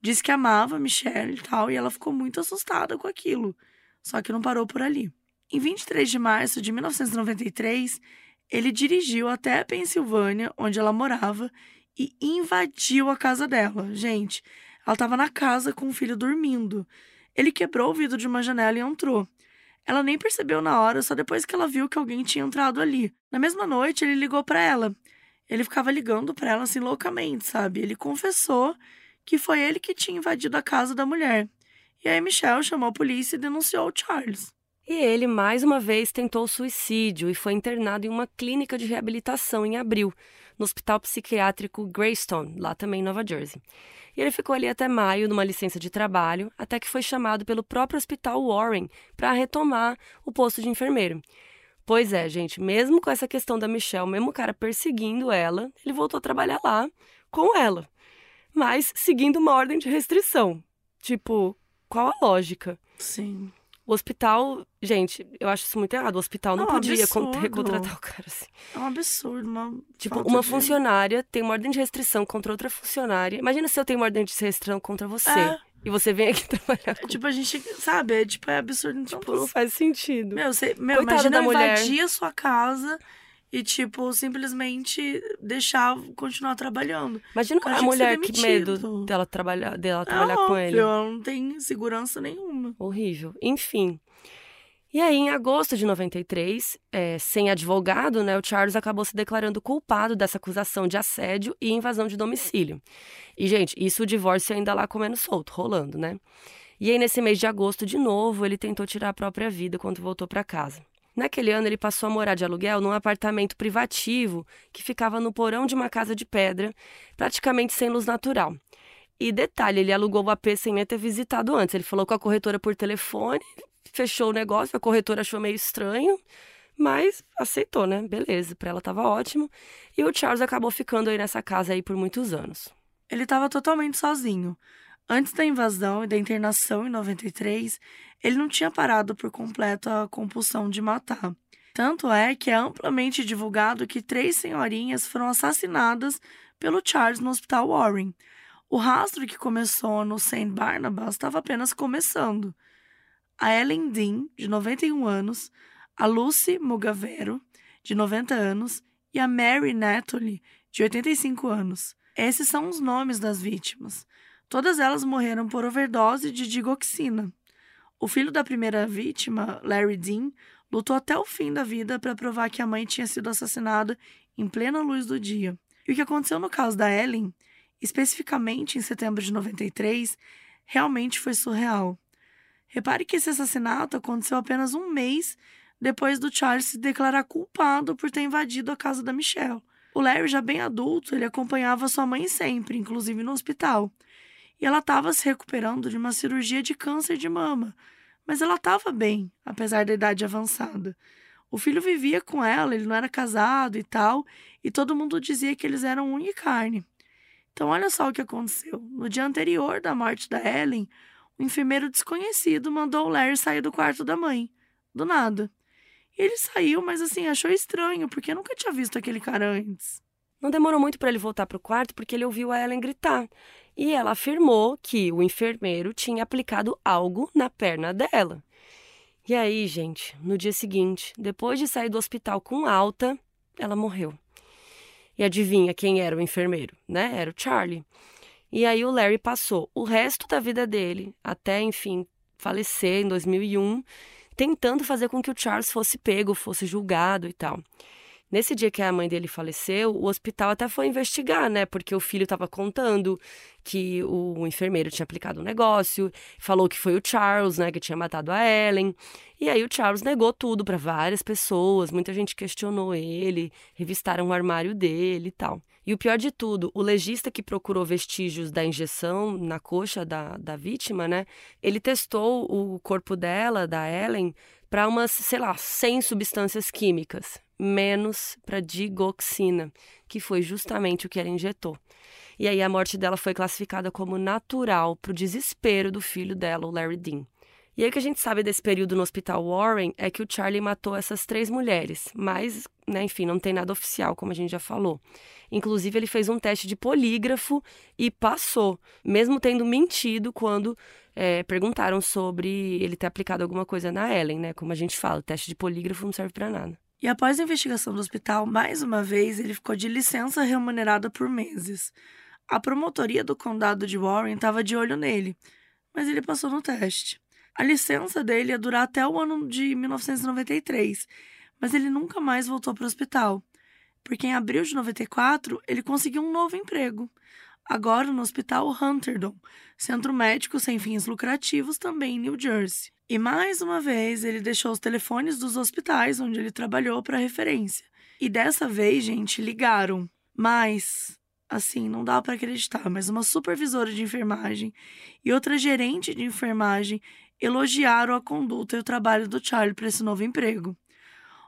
Disse que amava a Michelle e tal, e ela ficou muito assustada com aquilo. Só que não parou por ali. Em 23 de março de 1993, ele dirigiu até a Pensilvânia, onde ela morava, e invadiu a casa dela. Gente, ela estava na casa com o filho dormindo. Ele quebrou o vidro de uma janela e entrou. Ela nem percebeu na hora, só depois que ela viu que alguém tinha entrado ali. Na mesma noite, ele ligou para ela. Ele ficava ligando para ela assim loucamente, sabe? Ele confessou que foi ele que tinha invadido a casa da mulher. E aí Michelle chamou a polícia e denunciou o Charles. E ele, mais uma vez, tentou suicídio e foi internado em uma clínica de reabilitação em abril, no Hospital Psiquiátrico Greystone, lá também em Nova Jersey. E ele ficou ali até maio, numa licença de trabalho, até que foi chamado pelo próprio Hospital Warren para retomar o posto de enfermeiro. Pois é, gente, mesmo com essa questão da Michelle, mesmo o cara perseguindo ela, ele voltou a trabalhar lá com ela, mas seguindo uma ordem de restrição. Tipo, qual a lógica? Sim. O hospital, gente, eu acho isso muito errado. O hospital não, Não, podia absurdo. recontratar o cara assim. É um absurdo, uma Tipo, uma de- funcionária tem uma ordem de restrição contra outra funcionária. Imagina se eu tenho uma ordem de restrição contra você. É. E você vem aqui trabalhar É, com... tipo, a gente, sabe, é tipo, é absurdo. Então, Tipo, não faz sentido. meu, você, meu Coitada imagina da mulher. invadir a sua casa e, tipo, simplesmente deixar continuar trabalhando. Imagina a tinha que mulher, que medo dela trabalhar, dela É trabalhar com óbvio, ele. ela não tem segurança nenhuma. Horrível. Enfim. E aí, em agosto de 93, é, sem advogado, né, o Charles acabou se declarando culpado dessa acusação de assédio e invasão de domicílio. E, gente, isso o divórcio ainda lá comendo solto, rolando, né? E aí, nesse mês de agosto, de novo, ele tentou tirar a própria vida quando voltou para casa. Naquele ano, ele passou a morar de aluguel num apartamento privativo que ficava no porão de uma casa de pedra, praticamente sem luz natural. E detalhe, ele alugou o AP sem nem ter visitado antes. Ele falou com a corretora por telefone, fechou o negócio, a corretora achou meio estranho, mas aceitou, né? Beleza, pra ela tava ótimo. E o Charles acabou ficando aí nessa casa aí por muitos anos. Ele estava totalmente sozinho. Antes da invasão e da internação em 93, ele não tinha parado por completo a compulsão de matar. Tanto é que é amplamente divulgado que três senhorinhas foram assassinadas pelo Charles no Hospital Warren. O rastro que começou no St. Barnabas estava apenas começando. A Ellen Dean, de 91 anos, a Lucy Mugavero, de 90 anos, e a Mary Natoli, de 85 anos. Esses são os nomes das vítimas. Todas elas morreram por overdose de digoxina. O filho da primeira vítima, Larry Dean, lutou até o fim da vida para provar que a mãe tinha sido assassinada em plena luz do dia. E o que aconteceu no caso da Ellen, especificamente em setembro de 93, realmente foi surreal. Repare que esse assassinato aconteceu apenas um mês depois do Charles se declarar culpado por ter invadido a casa da Michelle. O Larry, já bem adulto, ele acompanhava sua mãe sempre, inclusive no hospital. E ela estava se recuperando de uma cirurgia de câncer de mama, mas ela estava bem, apesar da idade avançada. O filho vivia com ela, ele não era casado e tal, e todo mundo dizia que eles eram unha e carne. Então, olha só o que aconteceu. No dia anterior da morte da Ellen, um enfermeiro desconhecido mandou o Larry sair do quarto da mãe. Do nada. E ele saiu, mas assim, achou estranho, porque nunca tinha visto aquele cara antes. Não demorou muito para ele voltar para o quarto, porque ele ouviu a Ellen gritar e ela afirmou que o enfermeiro tinha aplicado algo na perna dela. E aí, gente, no dia seguinte, depois de sair do hospital com alta, ela morreu. E adivinha quem era o enfermeiro, né? Era o Charlie. E aí o Larry passou o resto da vida dele, até enfim falecer em 2001, tentando fazer com que o Charles fosse pego, fosse julgado e tal. Nesse dia que a mãe dele faleceu, o hospital até foi investigar, né? Porque o filho estava contando que o enfermeiro tinha aplicado um negócio, falou que foi o Charles, né, que tinha matado a Ellen. E aí o Charles negou tudo para várias pessoas, muita gente questionou ele, revistaram o armário dele e tal. E o pior de tudo, o legista que procurou vestígios da injeção na coxa da, da vítima, né? Ele testou o corpo dela, da Ellen, para umas, sei lá, 100 substâncias químicas menos para digoxina, que foi justamente o que ela injetou. E aí a morte dela foi classificada como natural para o desespero do filho dela, o Larry Dean. E aí o que a gente sabe desse período no Hospital Warren é que o Charlie matou essas três mulheres, mas, né, enfim, não tem nada oficial, como a gente já falou. Inclusive, ele fez um teste de polígrafo e passou, mesmo tendo mentido quando é, perguntaram sobre ele ter aplicado alguma coisa na Ellen, né? Como a gente fala, o teste de polígrafo não serve para nada. E após a investigação do hospital, mais uma vez ele ficou de licença remunerada por meses. A promotoria do condado de Warren estava de olho nele, mas ele passou no teste. A licença dele ia durar até o ano de 1993, mas ele nunca mais voltou para o hospital, porque em abril de 94 ele conseguiu um novo emprego, agora no Hospital Hunterdon, centro médico sem fins lucrativos também em New Jersey. E mais uma vez ele deixou os telefones dos hospitais onde ele trabalhou para referência. E dessa vez, gente, ligaram. Mas, assim, não dá para acreditar, mas uma supervisora de enfermagem e outra gerente de enfermagem elogiaram a conduta e o trabalho do Charlie para esse novo emprego.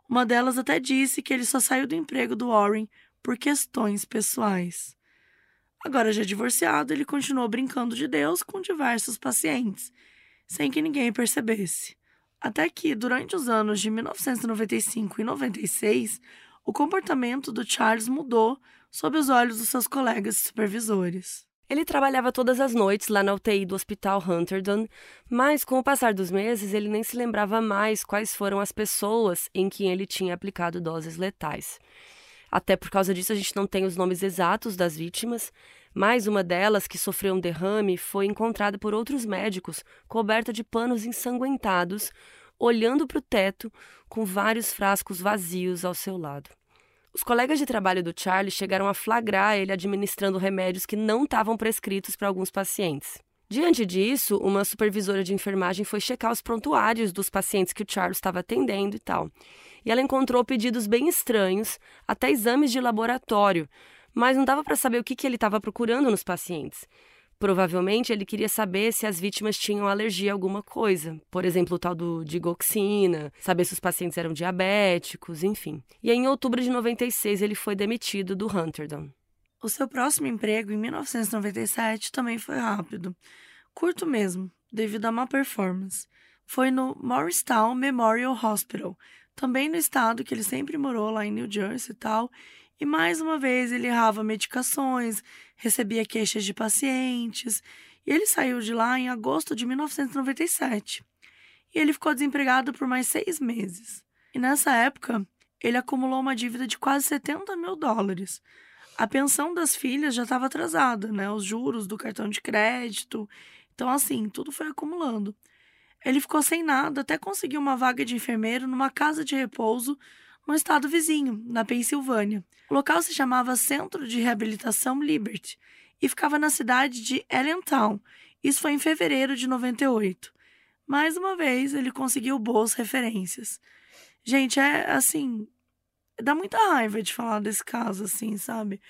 Uma delas até disse que ele só saiu do emprego do Warren por questões pessoais. Agora já divorciado, ele continuou brincando de Deus com diversos pacientes sem que ninguém percebesse. Até que, durante os anos de 1995 e 96, o comportamento do Charles mudou sob os olhos dos seus colegas supervisores. Ele trabalhava todas as noites lá na UTI do Hospital Hunterdon, mas com o passar dos meses ele nem se lembrava mais quais foram as pessoas em quem ele tinha aplicado doses letais. Até por causa disso a gente não tem os nomes exatos das vítimas, mais uma delas, que sofreu um derrame, foi encontrada por outros médicos coberta de panos ensanguentados, olhando para o teto com vários frascos vazios ao seu lado. Os colegas de trabalho do Charlie chegaram a flagrar ele administrando remédios que não estavam prescritos para alguns pacientes. Diante disso, uma supervisora de enfermagem foi checar os prontuários dos pacientes que o Charles estava atendendo e tal. E ela encontrou pedidos bem estranhos, até exames de laboratório, mas não dava para saber o que, que ele estava procurando nos pacientes. Provavelmente ele queria saber se as vítimas tinham alergia a alguma coisa, por exemplo, o tal do digoxina, saber se os pacientes eram diabéticos, enfim. E aí, em outubro de 96 ele foi demitido do Hunterdon. O seu próximo emprego, em 1997, também foi rápido. Curto mesmo, devido à má performance. Foi no Morristown Memorial Hospital, também no estado que ele sempre morou, lá em New Jersey e tal. E mais uma vez ele errava medicações, recebia queixas de pacientes, e ele saiu de lá em agosto de 1997. E ele ficou desempregado por mais seis meses. E nessa época, ele acumulou uma dívida de quase 70 mil dólares. A pensão das filhas já estava atrasada, né? Os juros do cartão de crédito. Então, assim, tudo foi acumulando. Ele ficou sem nada até conseguir uma vaga de enfermeiro numa casa de repouso no estado vizinho, na Pensilvânia. O local se chamava Centro de Reabilitação Liberty e ficava na cidade de Allentown. Isso foi em fevereiro de 98. Mais uma vez, ele conseguiu boas referências. Gente, é assim. Dá muita raiva de falar desse caso, assim, sabe?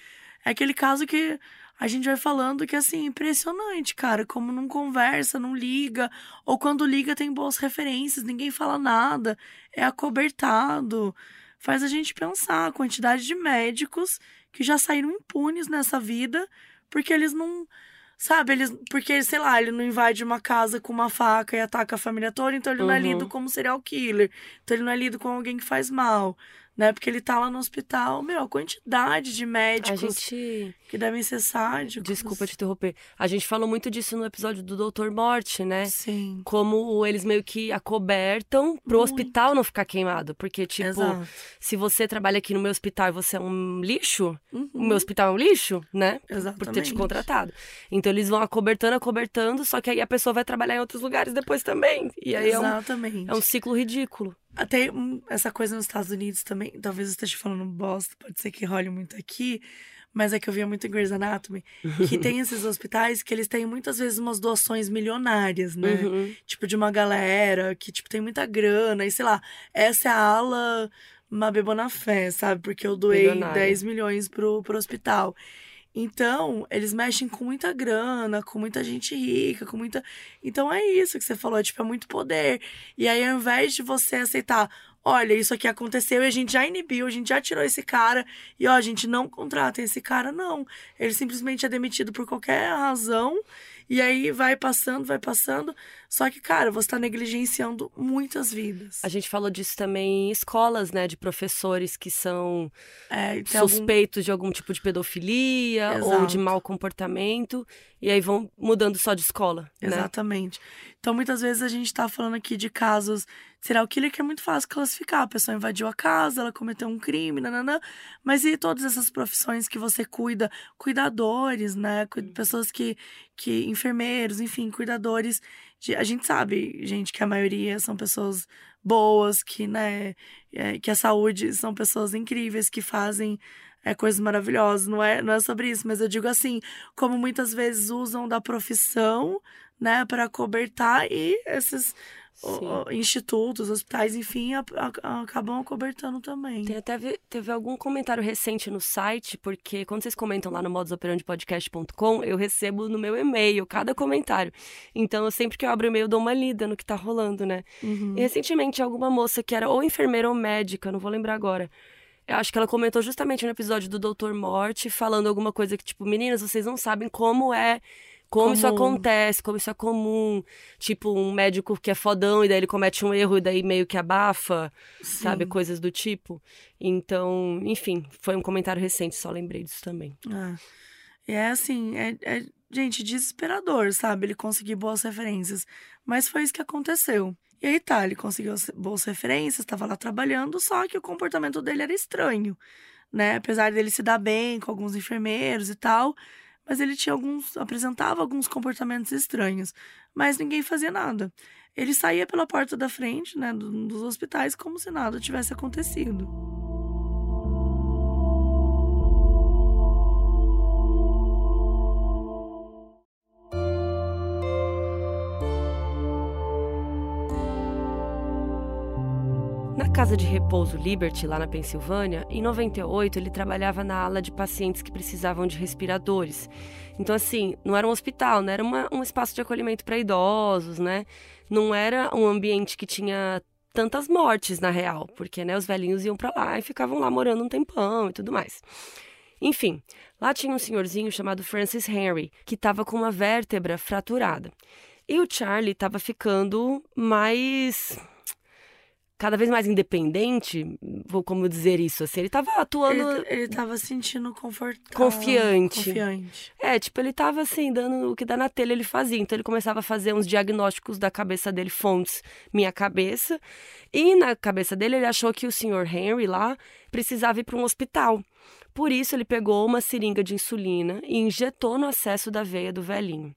É aquele caso que a gente vai falando que, assim, impressionante, cara. Como não conversa, não liga. Ou quando liga, tem boas referências, ninguém fala nada. É acobertado. Faz a gente pensar a quantidade de médicos que já saíram impunes nessa vida porque eles não Sabe, eles. Porque, sei lá, ele não invade uma casa com uma faca e ataca a família toda, então ele uhum. não é lido uhum. como serial killer. Então ele não é lido como alguém que faz mal né? Porque ele tá lá no hospital, meu, a quantidade de médicos gente... que devem ser sádicos. Desculpa te interromper. A gente falou muito disso no episódio do Doutor Morte, né? Sim. Como eles meio que acobertam pro muito. hospital não ficar queimado. Porque, tipo, Exato. se você trabalha aqui no meu hospital e você é um lixo, uhum. o meu hospital é um lixo, né? Exatamente. Por ter te contratado. Então eles vão acobertando, acobertando, só que aí a pessoa vai trabalhar em outros lugares depois também. E aí Exatamente. É, um, é um ciclo ridículo. Até essa coisa nos Estados Unidos também, talvez eu esteja falando bosta, pode ser que role muito aqui, mas é que eu via muito em Grey's Anatomy, que tem esses hospitais que eles têm muitas vezes umas doações milionárias, né? Uhum. Tipo, de uma galera que, tipo, tem muita grana, e sei lá, essa é a ala Mabê Bonafé, sabe? Porque eu doei Milionária. 10 milhões pro, pro hospital. Então, eles mexem com muita grana, com muita gente rica, com muita. Então é isso que você falou, é, tipo, é muito poder. E aí, ao invés de você aceitar, olha, isso aqui aconteceu e a gente já inibiu, a gente já tirou esse cara, e ó, a gente não contrata esse cara, não. Ele simplesmente é demitido por qualquer razão e aí vai passando, vai passando. Só que, cara, você está negligenciando muitas vidas. A gente falou disso também em escolas, né? De professores que são é, suspeitos algum... de algum tipo de pedofilia Exato. ou de mau comportamento. E aí vão mudando só de escola. Né? Exatamente. Né? Então, muitas vezes a gente está falando aqui de casos serial killer que é muito fácil classificar. A pessoa invadiu a casa, ela cometeu um crime, nananã. Mas e todas essas profissões que você cuida? Cuidadores, né? Pessoas que, que enfermeiros, enfim, cuidadores. A gente sabe, gente, que a maioria são pessoas boas, que, né, é, que a saúde são pessoas incríveis, que fazem é, coisas maravilhosas. Não é, não é sobre isso, mas eu digo assim, como muitas vezes usam da profissão né, para cobertar e esses o, institutos, hospitais, enfim, a, a, acabam cobertando também. Tem até teve algum comentário recente no site, porque quando vocês comentam lá no modusoperandipodcast.com, eu recebo no meu e-mail cada comentário. Então, eu, sempre que eu abro o e-mail, dou uma lida no que tá rolando, né? Uhum. E recentemente, alguma moça que era ou enfermeira ou médica, não vou lembrar agora, eu acho que ela comentou justamente no episódio do Doutor Morte, falando alguma coisa que, tipo, meninas, vocês não sabem como é como comum. isso acontece, como isso é comum. Tipo, um médico que é fodão e daí ele comete um erro e daí meio que abafa, Sim. sabe? Coisas do tipo. Então, enfim, foi um comentário recente, só lembrei disso também. É, é assim, é, é, gente, desesperador, sabe? Ele conseguir boas referências. Mas foi isso que aconteceu. E aí tá, ele conseguiu boas referências, estava lá trabalhando, só que o comportamento dele era estranho, né? Apesar dele se dar bem com alguns enfermeiros e tal, mas ele tinha alguns apresentava alguns comportamentos estranhos, mas ninguém fazia nada. Ele saía pela porta da frente, né, dos hospitais como se nada tivesse acontecido. Casa de repouso Liberty, lá na Pensilvânia, em 98 ele trabalhava na ala de pacientes que precisavam de respiradores. Então, assim, não era um hospital, não era uma, um espaço de acolhimento para idosos, né? Não era um ambiente que tinha tantas mortes, na real, porque né, os velhinhos iam para lá e ficavam lá morando um tempão e tudo mais. Enfim, lá tinha um senhorzinho chamado Francis Henry, que estava com uma vértebra fraturada. E o Charlie estava ficando mais cada vez mais independente, vou como dizer isso, assim, ele tava atuando... Ele, ele tava sentindo confortável. Confiante. Confiante. É, tipo, ele tava assim, dando o que dá na telha, ele fazia. Então ele começava a fazer uns diagnósticos da cabeça dele, fontes, minha cabeça. E na cabeça dele, ele achou que o senhor Henry lá precisava ir para um hospital. Por isso, ele pegou uma seringa de insulina e injetou no acesso da veia do velhinho.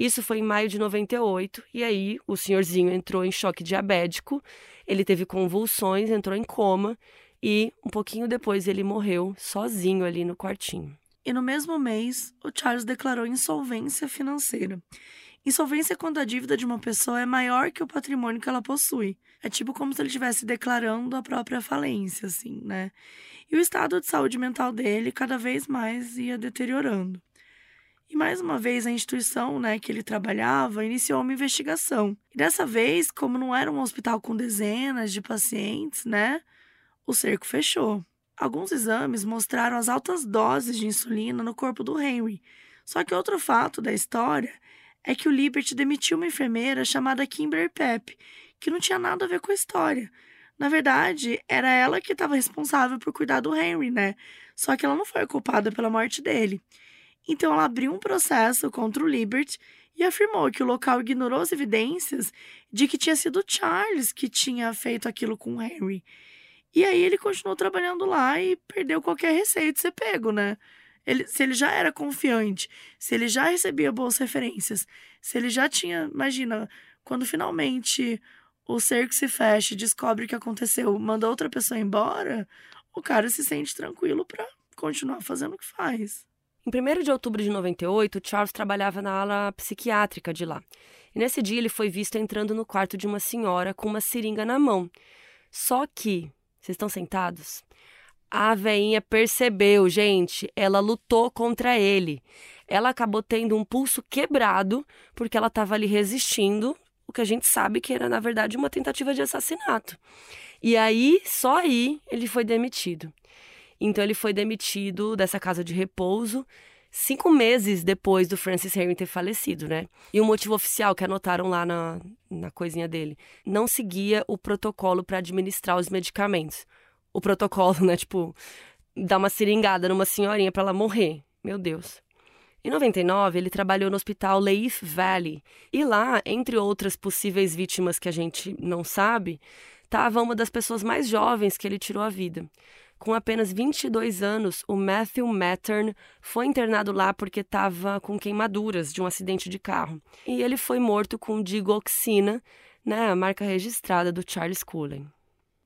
Isso foi em maio de 98, e aí o senhorzinho entrou em choque diabético, ele teve convulsões, entrou em coma, e um pouquinho depois ele morreu sozinho ali no quartinho. E no mesmo mês, o Charles declarou insolvência financeira. Insolvência é quando a dívida de uma pessoa é maior que o patrimônio que ela possui. É tipo como se ele estivesse declarando a própria falência, assim, né? E o estado de saúde mental dele cada vez mais ia deteriorando. E mais uma vez a instituição né, que ele trabalhava iniciou uma investigação. E dessa vez, como não era um hospital com dezenas de pacientes, né, o cerco fechou. Alguns exames mostraram as altas doses de insulina no corpo do Henry. Só que outro fato da história é que o Liberty demitiu uma enfermeira chamada Kimberly Pep, que não tinha nada a ver com a história. Na verdade, era ela que estava responsável por cuidar do Henry, né? Só que ela não foi culpada pela morte dele. Então ela abriu um processo contra o Liberty e afirmou que o local ignorou as evidências de que tinha sido Charles que tinha feito aquilo com Henry. E aí ele continuou trabalhando lá e perdeu qualquer receio de ser pego, né? Ele, se ele já era confiante, se ele já recebia boas referências, se ele já tinha, imagina, quando finalmente o cerco se fecha e descobre o que aconteceu, manda outra pessoa embora, o cara se sente tranquilo para continuar fazendo o que faz. Em 1 de outubro de 98, Charles trabalhava na ala psiquiátrica de lá. E nesse dia ele foi visto entrando no quarto de uma senhora com uma seringa na mão. Só que, vocês estão sentados? A veinha percebeu, gente, ela lutou contra ele. Ela acabou tendo um pulso quebrado porque ela estava ali resistindo, o que a gente sabe que era na verdade uma tentativa de assassinato. E aí, só aí, ele foi demitido. Então ele foi demitido dessa casa de repouso cinco meses depois do Francis Henry ter falecido, né? E o motivo oficial que anotaram lá na, na coisinha dele, não seguia o protocolo para administrar os medicamentos. O protocolo, né? Tipo, dar uma seringada numa senhorinha para ela morrer. Meu Deus. Em 99, ele trabalhou no hospital Leith Valley. E lá, entre outras possíveis vítimas que a gente não sabe, estava uma das pessoas mais jovens que ele tirou a vida. Com apenas 22 anos, o Matthew Mattern foi internado lá porque estava com queimaduras de um acidente de carro. E ele foi morto com digoxina, né, a marca registrada do Charles Cullen.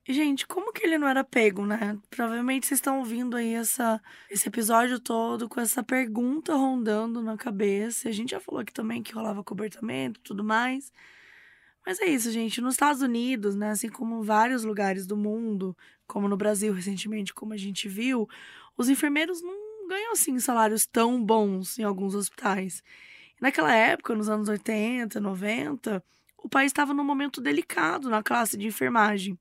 Gente, como que ele não era pego, né? Provavelmente vocês estão ouvindo aí essa, esse episódio todo com essa pergunta rondando na cabeça. A gente já falou aqui também que rolava cobertamento e tudo mais. Mas é isso, gente. Nos Estados Unidos, né, assim como vários lugares do mundo, como no Brasil recentemente, como a gente viu, os enfermeiros não ganham assim salários tão bons em alguns hospitais. naquela época, nos anos 80, 90, o país estava num momento delicado na classe de enfermagem.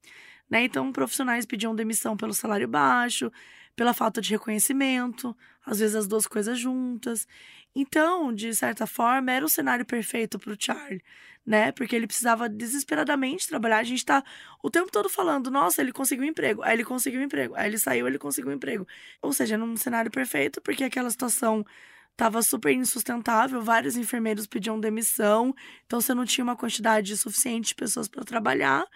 Né? Então, profissionais pediam demissão pelo salário baixo, pela falta de reconhecimento, às vezes as duas coisas juntas. Então, de certa forma, era o cenário perfeito para o Charlie, né? Porque ele precisava desesperadamente trabalhar. A gente está o tempo todo falando, nossa, ele conseguiu um emprego, aí ele conseguiu um emprego, aí ele saiu, ele conseguiu um emprego. Ou seja, num cenário perfeito, porque aquela situação estava super insustentável, vários enfermeiros pediam demissão, então você não tinha uma quantidade suficiente de pessoas para trabalhar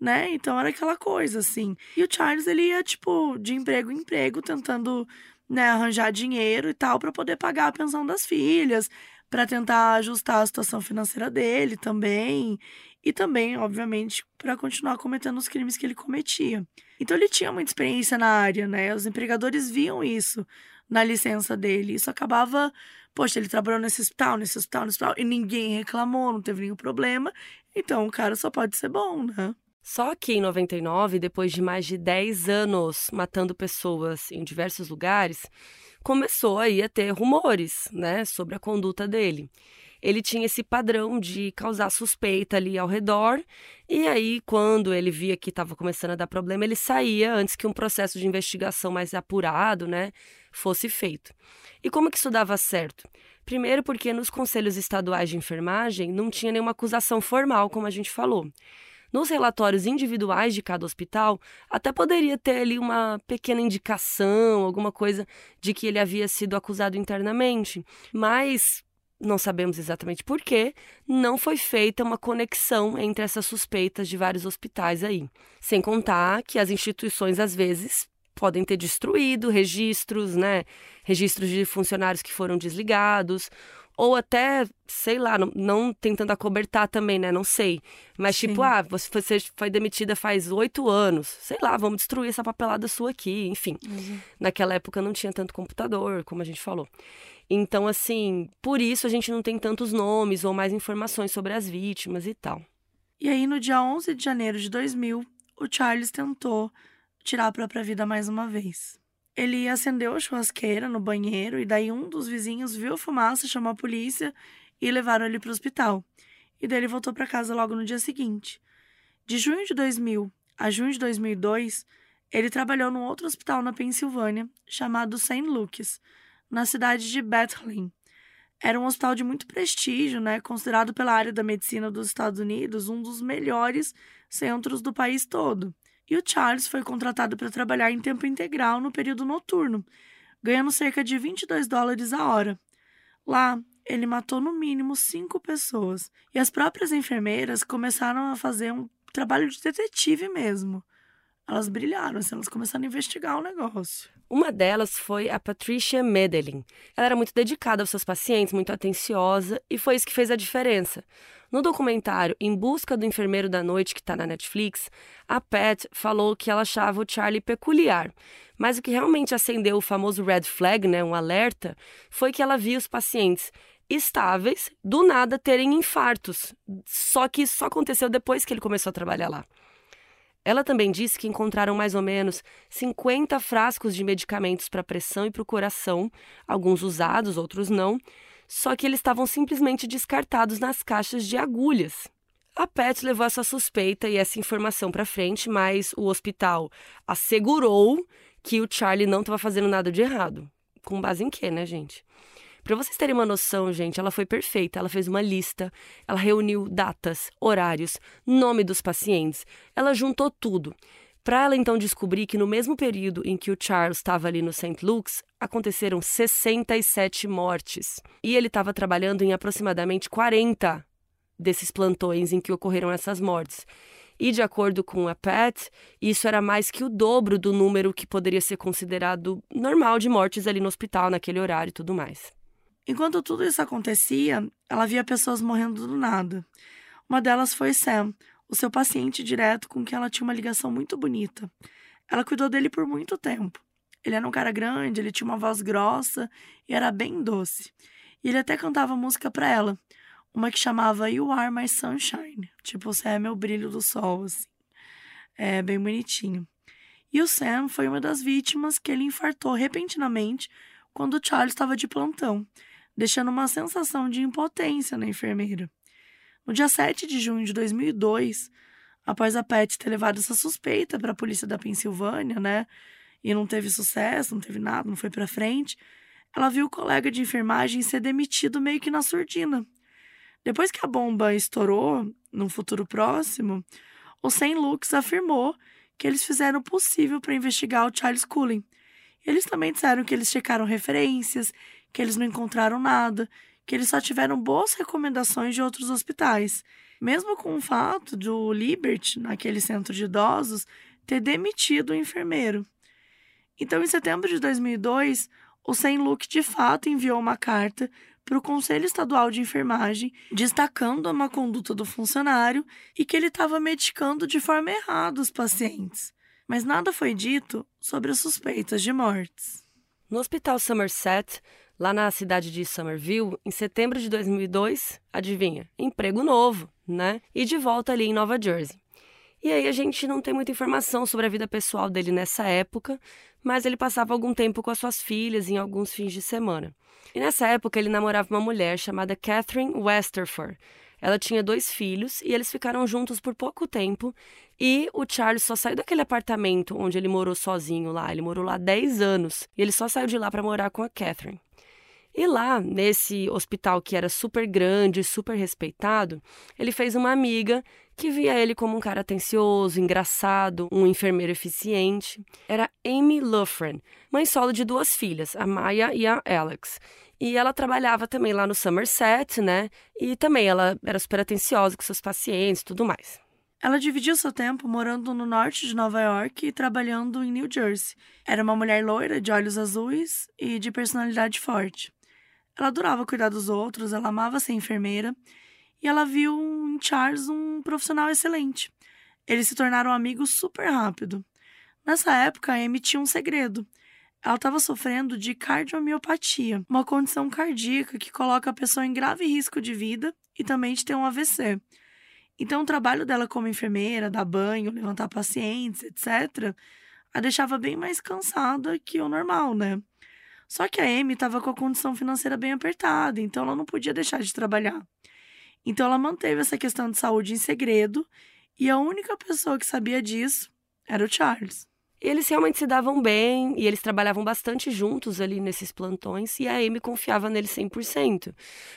né? Então era aquela coisa, assim. E o Charles, ele ia, tipo, de emprego em emprego, tentando, né, arranjar dinheiro e tal, para poder pagar a pensão das filhas, para tentar ajustar a situação financeira dele também. E também, obviamente, para continuar cometendo os crimes que ele cometia. Então ele tinha muita experiência na área, né? Os empregadores viam isso na licença dele. Isso acabava, poxa, ele trabalhou nesse hospital, nesse hospital, nesse hospital, e ninguém reclamou, não teve nenhum problema. Então o cara só pode ser bom, né? Só que em 99, depois de mais de 10 anos matando pessoas em diversos lugares, começou aí a ter rumores, né, sobre a conduta dele. Ele tinha esse padrão de causar suspeita ali ao redor, e aí quando ele via que estava começando a dar problema, ele saía antes que um processo de investigação mais apurado, né, fosse feito. E como que isso dava certo? Primeiro porque nos conselhos estaduais de enfermagem não tinha nenhuma acusação formal, como a gente falou. Nos relatórios individuais de cada hospital, até poderia ter ali uma pequena indicação, alguma coisa de que ele havia sido acusado internamente, mas não sabemos exatamente por quê, não foi feita uma conexão entre essas suspeitas de vários hospitais aí. Sem contar que as instituições, às vezes, podem ter destruído registros, né? Registros de funcionários que foram desligados, ou até, sei lá, não, não tentando acobertar também, né? Não sei. Mas Sim. tipo, ah, você foi demitida faz oito anos. Sei lá, vamos destruir essa papelada sua aqui. Enfim, uhum. naquela época não tinha tanto computador, como a gente falou. Então, assim, por isso a gente não tem tantos nomes ou mais informações sobre as vítimas e tal. E aí, no dia 11 de janeiro de 2000, o Charles tentou tirar a própria vida mais uma vez. Ele acendeu a churrasqueira no banheiro e daí um dos vizinhos viu a fumaça, chamou a polícia e levaram ele para o hospital. E daí ele voltou para casa logo no dia seguinte. De junho de 2000 a junho de 2002, ele trabalhou num outro hospital na Pensilvânia, chamado St. Luke's, na cidade de Bethlehem. Era um hospital de muito prestígio, né, considerado pela área da medicina dos Estados Unidos um dos melhores centros do país todo. E o Charles foi contratado para trabalhar em tempo integral no período noturno, ganhando cerca de 22 dólares a hora. Lá, ele matou no mínimo cinco pessoas, e as próprias enfermeiras começaram a fazer um trabalho de detetive mesmo. Elas brilharam, assim, elas começaram a investigar o negócio. Uma delas foi a Patricia Medellin. Ela era muito dedicada aos seus pacientes, muito atenciosa, e foi isso que fez a diferença. No documentário Em Busca do Enfermeiro da Noite, que está na Netflix, a Pat falou que ela achava o Charlie peculiar. Mas o que realmente acendeu o famoso red flag, né, um alerta, foi que ela via os pacientes estáveis, do nada terem infartos. Só que isso só aconteceu depois que ele começou a trabalhar lá. Ela também disse que encontraram mais ou menos 50 frascos de medicamentos para pressão e para o coração, alguns usados, outros não, só que eles estavam simplesmente descartados nas caixas de agulhas. A Pat levou essa suspeita e essa informação para frente, mas o hospital assegurou que o Charlie não estava fazendo nada de errado. Com base em quê, né, gente? Para vocês terem uma noção, gente, ela foi perfeita. Ela fez uma lista, ela reuniu datas, horários, nome dos pacientes, ela juntou tudo. Para ela então descobrir que no mesmo período em que o Charles estava ali no St. Luke's, aconteceram 67 mortes. E ele estava trabalhando em aproximadamente 40 desses plantões em que ocorreram essas mortes. E de acordo com a Pat, isso era mais que o dobro do número que poderia ser considerado normal de mortes ali no hospital naquele horário e tudo mais. Enquanto tudo isso acontecia, ela via pessoas morrendo do nada. Uma delas foi Sam, o seu paciente direto com quem ela tinha uma ligação muito bonita. Ela cuidou dele por muito tempo. Ele era um cara grande, ele tinha uma voz grossa e era bem doce. E ele até cantava música para ela, uma que chamava You Are My Sunshine, tipo, você é meu brilho do sol, assim. É bem bonitinho. E o Sam foi uma das vítimas que ele infartou repentinamente quando o Charles estava de plantão deixando uma sensação de impotência na enfermeira. No dia 7 de junho de 2002, após a Pat ter levado essa suspeita para a polícia da Pensilvânia, né, e não teve sucesso, não teve nada, não foi para frente, ela viu o colega de enfermagem ser demitido meio que na surdina. Depois que a bomba estourou, num futuro próximo, o St. Luke's afirmou que eles fizeram o possível para investigar o Charles Cullen. Eles também disseram que eles checaram referências que eles não encontraram nada, que eles só tiveram boas recomendações de outros hospitais. Mesmo com o fato do Liberty, naquele centro de idosos, ter demitido o enfermeiro. Então, em setembro de 2002, o. Luke de fato enviou uma carta para o Conselho Estadual de Enfermagem, destacando a má conduta do funcionário e que ele estava medicando de forma errada os pacientes. Mas nada foi dito sobre as suspeitas de mortes. No Hospital Somerset, lá na cidade de Somerville, em setembro de 2002, adivinha? Emprego novo, né? E de volta ali em Nova Jersey. E aí a gente não tem muita informação sobre a vida pessoal dele nessa época, mas ele passava algum tempo com as suas filhas em alguns fins de semana. E nessa época ele namorava uma mulher chamada Catherine Westerford. Ela tinha dois filhos e eles ficaram juntos por pouco tempo. E o Charles só saiu daquele apartamento onde ele morou sozinho lá. Ele morou lá 10 anos. E ele só saiu de lá para morar com a Catherine. E lá, nesse hospital que era super grande, super respeitado, ele fez uma amiga que via ele como um cara atencioso, engraçado, um enfermeiro eficiente. Era Amy Lufren, mãe solo de duas filhas, a Maya e a Alex. E ela trabalhava também lá no Somerset, né? E também ela era super atenciosa com seus pacientes e tudo mais. Ela dividiu seu tempo morando no norte de Nova York e trabalhando em New Jersey. Era uma mulher loira, de olhos azuis e de personalidade forte. Ela adorava cuidar dos outros, ela amava ser enfermeira e ela viu em Charles um profissional excelente. Eles se tornaram amigos super rápido. Nessa época, a Amy tinha um segredo. Ela estava sofrendo de cardiomiopatia, uma condição cardíaca que coloca a pessoa em grave risco de vida e também de ter um AVC. Então, o trabalho dela como enfermeira, dar banho, levantar pacientes, etc., a deixava bem mais cansada que o normal, né? Só que a Amy estava com a condição financeira bem apertada, então ela não podia deixar de trabalhar. Então, ela manteve essa questão de saúde em segredo e a única pessoa que sabia disso era o Charles. Eles realmente se davam bem e eles trabalhavam bastante juntos ali nesses plantões e a Amy confiava nele 100%.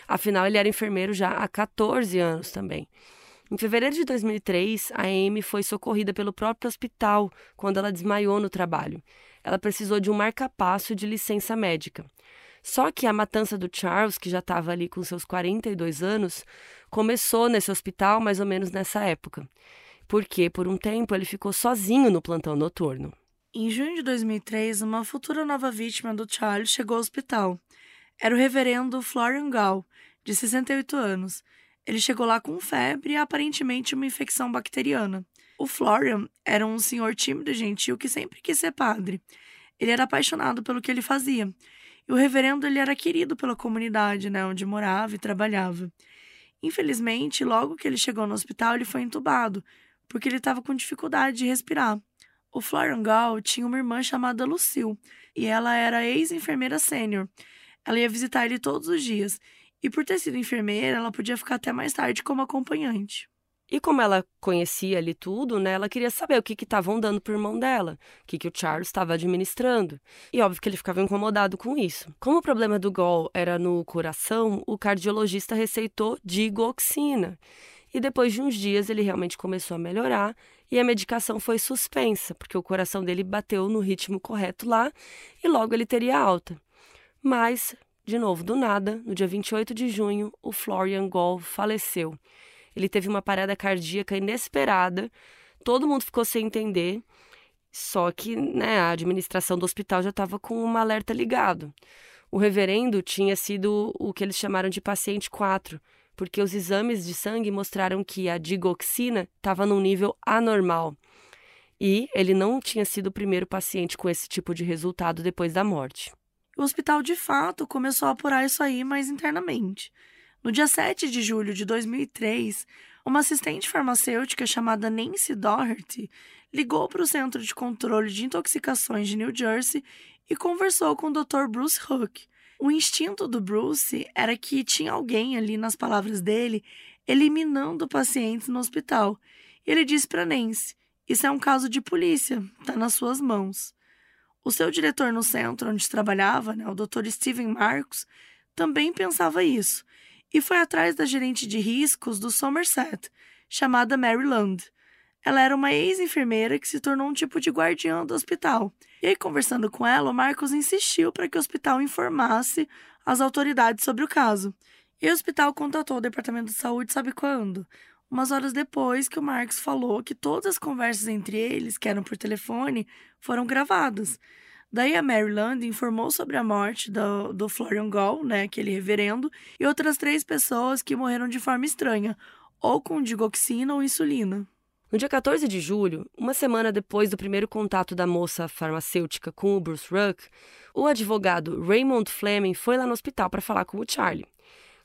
Afinal, ele era enfermeiro já há 14 anos também. Em fevereiro de 2003, a Amy foi socorrida pelo próprio hospital quando ela desmaiou no trabalho. Ela precisou de um marcapasso de licença médica. Só que a matança do Charles, que já estava ali com seus 42 anos, começou nesse hospital mais ou menos nessa época. Porque, por um tempo, ele ficou sozinho no plantão noturno. Em junho de 2003, uma futura nova vítima do Charles chegou ao hospital. Era o reverendo Florian Gall, de 68 anos, ele chegou lá com febre e aparentemente uma infecção bacteriana. O Florian era um senhor tímido e gentil que sempre quis ser padre. Ele era apaixonado pelo que ele fazia. E o reverendo ele era querido pela comunidade, né, onde morava e trabalhava. Infelizmente, logo que ele chegou no hospital, ele foi entubado, porque ele estava com dificuldade de respirar. O Florian Gall tinha uma irmã chamada Lucille, e ela era ex-enfermeira sênior. Ela ia visitar ele todos os dias, e por ter sido enfermeira, ela podia ficar até mais tarde como acompanhante. E como ela conhecia ali tudo, né, ela queria saber o que estavam dando pro irmão dela, o que, que o Charles estava administrando. E óbvio que ele ficava incomodado com isso. Como o problema do Gol era no coração, o cardiologista receitou digoxina. E depois de uns dias ele realmente começou a melhorar e a medicação foi suspensa, porque o coração dele bateu no ritmo correto lá e logo ele teria alta. Mas de novo, do nada, no dia 28 de junho, o Florian Gall faleceu. Ele teve uma parada cardíaca inesperada, todo mundo ficou sem entender, só que né, a administração do hospital já estava com um alerta ligado. O reverendo tinha sido o que eles chamaram de paciente 4, porque os exames de sangue mostraram que a digoxina estava num nível anormal. E ele não tinha sido o primeiro paciente com esse tipo de resultado depois da morte. O hospital, de fato, começou a apurar isso aí mais internamente. No dia 7 de julho de 2003, uma assistente farmacêutica chamada Nancy Doherty ligou para o Centro de Controle de Intoxicações de New Jersey e conversou com o Dr. Bruce Hook. O instinto do Bruce era que tinha alguém ali, nas palavras dele, eliminando pacientes no hospital. Ele disse para Nancy: Isso é um caso de polícia, está nas suas mãos. O seu diretor no centro onde trabalhava, né, o Dr. Steven Marcos, também pensava isso e foi atrás da gerente de riscos do Somerset, chamada Mary Land. Ela era uma ex-enfermeira que se tornou um tipo de guardiã do hospital. E aí, conversando com ela, o Marcos insistiu para que o hospital informasse as autoridades sobre o caso. E o hospital contatou o departamento de saúde, sabe quando? umas horas depois que o Marx falou que todas as conversas entre eles, que eram por telefone, foram gravadas. Daí a Maryland informou sobre a morte do, do Florian Gall, né, aquele reverendo, e outras três pessoas que morreram de forma estranha, ou com digoxina ou insulina. No dia 14 de julho, uma semana depois do primeiro contato da moça farmacêutica com o Bruce Ruck, o advogado Raymond Fleming foi lá no hospital para falar com o Charlie.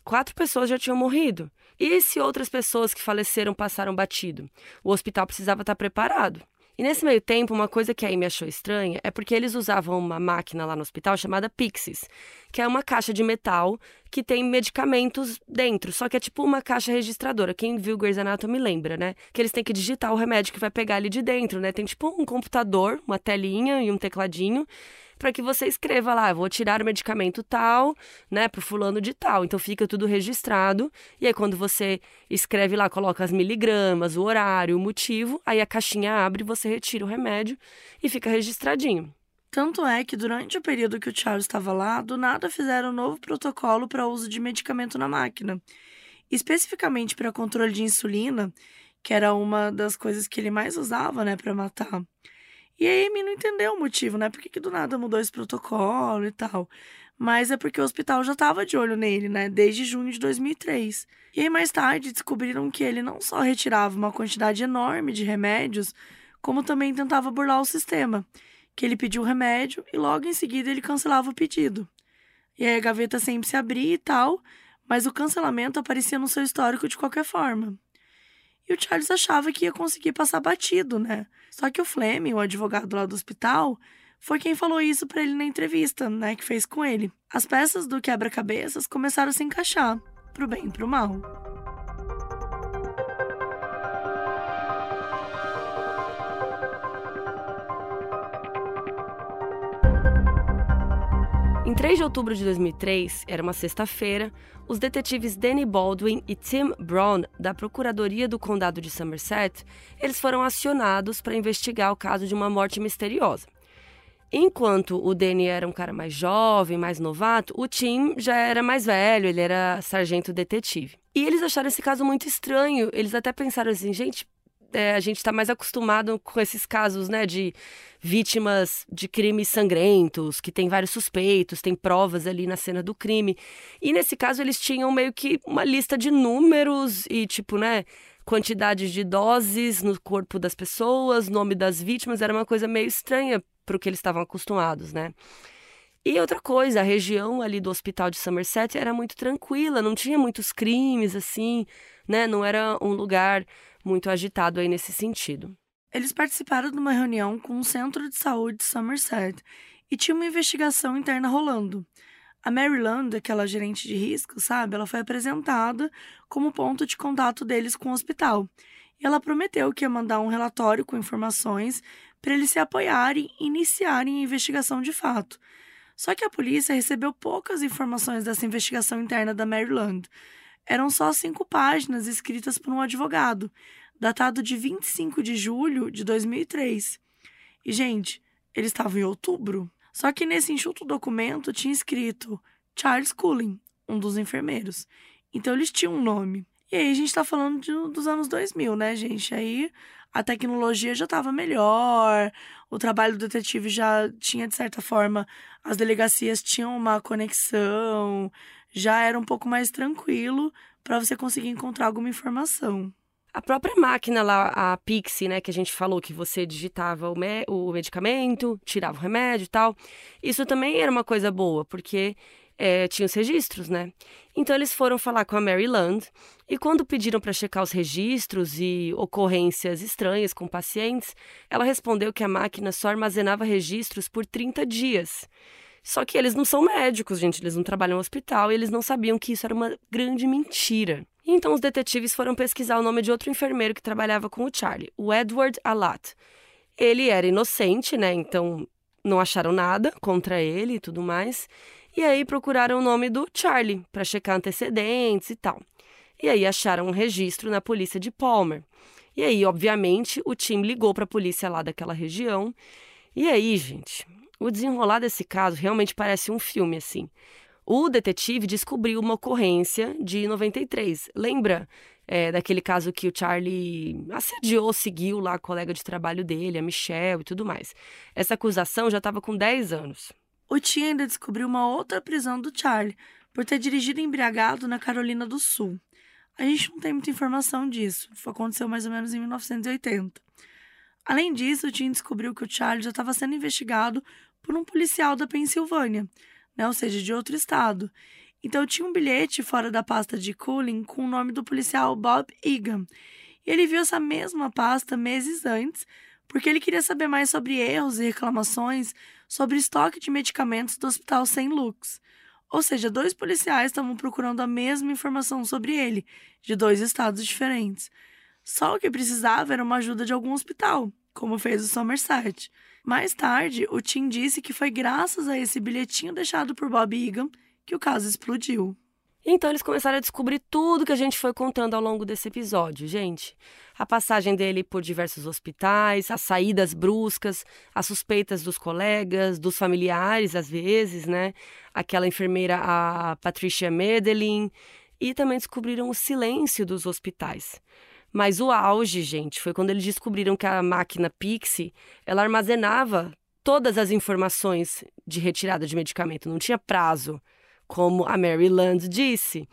Quatro pessoas já tinham morrido. E se outras pessoas que faleceram passaram batido? O hospital precisava estar preparado. E nesse meio tempo, uma coisa que a Amy achou estranha é porque eles usavam uma máquina lá no hospital chamada Pixies, que é uma caixa de metal que tem medicamentos dentro, só que é tipo uma caixa registradora. Quem viu Grey's Anatomy lembra, né? Que eles têm que digitar o remédio que vai pegar ali de dentro, né? Tem tipo um computador, uma telinha e um tecladinho para que você escreva lá, vou tirar o medicamento tal, né, pro fulano de tal. Então fica tudo registrado. E aí quando você escreve lá, coloca as miligramas, o horário, o motivo, aí a caixinha abre, você retira o remédio e fica registradinho. Tanto é que durante o período que o Charles estava lá, do nada fizeram um novo protocolo para uso de medicamento na máquina. Especificamente para controle de insulina, que era uma das coisas que ele mais usava, né, para matar. E a Amy não entendeu o motivo, né? Por que, que do nada mudou esse protocolo e tal. Mas é porque o hospital já estava de olho nele, né? Desde junho de 2003. E aí, mais tarde, descobriram que ele não só retirava uma quantidade enorme de remédios, como também tentava burlar o sistema que ele pediu o remédio e logo em seguida ele cancelava o pedido. E aí a gaveta sempre se abria e tal, mas o cancelamento aparecia no seu histórico de qualquer forma. E o Charles achava que ia conseguir passar batido, né? Só que o Fleming, o advogado lá do hospital, foi quem falou isso para ele na entrevista, né, que fez com ele. As peças do quebra-cabeças começaram a se encaixar, pro bem e pro mal. 3 de outubro de 2003, era uma sexta-feira, os detetives Danny Baldwin e Tim Brown, da Procuradoria do Condado de Somerset, eles foram acionados para investigar o caso de uma morte misteriosa. Enquanto o Danny era um cara mais jovem, mais novato, o Tim já era mais velho, ele era sargento detetive. E eles acharam esse caso muito estranho. Eles até pensaram assim, gente, é, a gente está mais acostumado com esses casos, né, de vítimas de crimes sangrentos, que tem vários suspeitos, tem provas ali na cena do crime. E nesse caso eles tinham meio que uma lista de números e tipo, né, quantidades de doses no corpo das pessoas, nome das vítimas, era uma coisa meio estranha para o que eles estavam acostumados, né? E outra coisa, a região ali do hospital de Somerset era muito tranquila, não tinha muitos crimes assim, né? Não era um lugar muito agitado aí nesse sentido. Eles participaram de uma reunião com o Centro de Saúde de Somerset e tinha uma investigação interna rolando. A Maryland, aquela gerente de risco, sabe, ela foi apresentada como ponto de contato deles com o hospital. E ela prometeu que ia mandar um relatório com informações para eles se apoiarem e iniciarem a investigação de fato. Só que a polícia recebeu poucas informações dessa investigação interna da Maryland. Eram só cinco páginas escritas por um advogado, datado de 25 de julho de 2003. E, gente, eles estavam em outubro. Só que nesse enxuto documento tinha escrito Charles Cullen, um dos enfermeiros. Então eles tinham um nome. E aí a gente tá falando de, dos anos 2000, né, gente? Aí a tecnologia já estava melhor, o trabalho do detetive já tinha, de certa forma, as delegacias tinham uma conexão, já era um pouco mais tranquilo para você conseguir encontrar alguma informação. A própria máquina lá, a Pixie, né, que a gente falou que você digitava o, me o medicamento, tirava o remédio e tal, isso também era uma coisa boa, porque é, tinha os registros, né? Então eles foram falar com a Maryland e quando pediram para checar os registros e ocorrências estranhas com pacientes, ela respondeu que a máquina só armazenava registros por 30 dias. Só que eles não são médicos, gente, eles não trabalham no hospital e eles não sabiam que isso era uma grande mentira. Então os detetives foram pesquisar o nome de outro enfermeiro que trabalhava com o Charlie, o Edward Alat. Ele era inocente, né? Então não acharam nada contra ele e tudo mais. E aí procuraram o nome do Charlie para checar antecedentes e tal. E aí acharam um registro na polícia de Palmer. E aí, obviamente, o time ligou para a polícia lá daquela região. E aí, gente, o desenrolar desse caso realmente parece um filme assim. O detetive descobriu uma ocorrência de 93. Lembra é, daquele caso que o Charlie assediou, seguiu lá a colega de trabalho dele, a Michelle e tudo mais. Essa acusação já estava com 10 anos. O Tim ainda descobriu uma outra prisão do Charlie por ter dirigido embriagado na Carolina do Sul. A gente não tem muita informação disso. Aconteceu mais ou menos em 1980. Além disso, o Tim descobriu que o Charlie já estava sendo investigado por um policial da Pensilvânia, né, ou seja, de outro estado. Então tinha um bilhete fora da pasta de Cooling com o nome do policial Bob Egan. E ele viu essa mesma pasta meses antes, porque ele queria saber mais sobre erros e reclamações sobre estoque de medicamentos do Hospital St. Luke's. Ou seja, dois policiais estavam procurando a mesma informação sobre ele, de dois estados diferentes. Só o que precisava era uma ajuda de algum hospital. como fez o Somerset. Mais tarde, o Tim disse que foi graças a esse bilhetinho deixado por Bob Egan que o caso explodiu. Então eles começaram a descobrir tudo que a gente foi contando ao longo desse episódio, gente. A passagem dele por diversos hospitais, as saídas bruscas, as suspeitas dos colegas, dos familiares às vezes, né? Aquela enfermeira, a Patricia Medellin, e também descobriram o silêncio dos hospitais. Mas o auge, gente, foi quando eles descobriram que a máquina Pixie, ela armazenava todas as informações de retirada de medicamento, não tinha prazo como a Mary Land disse.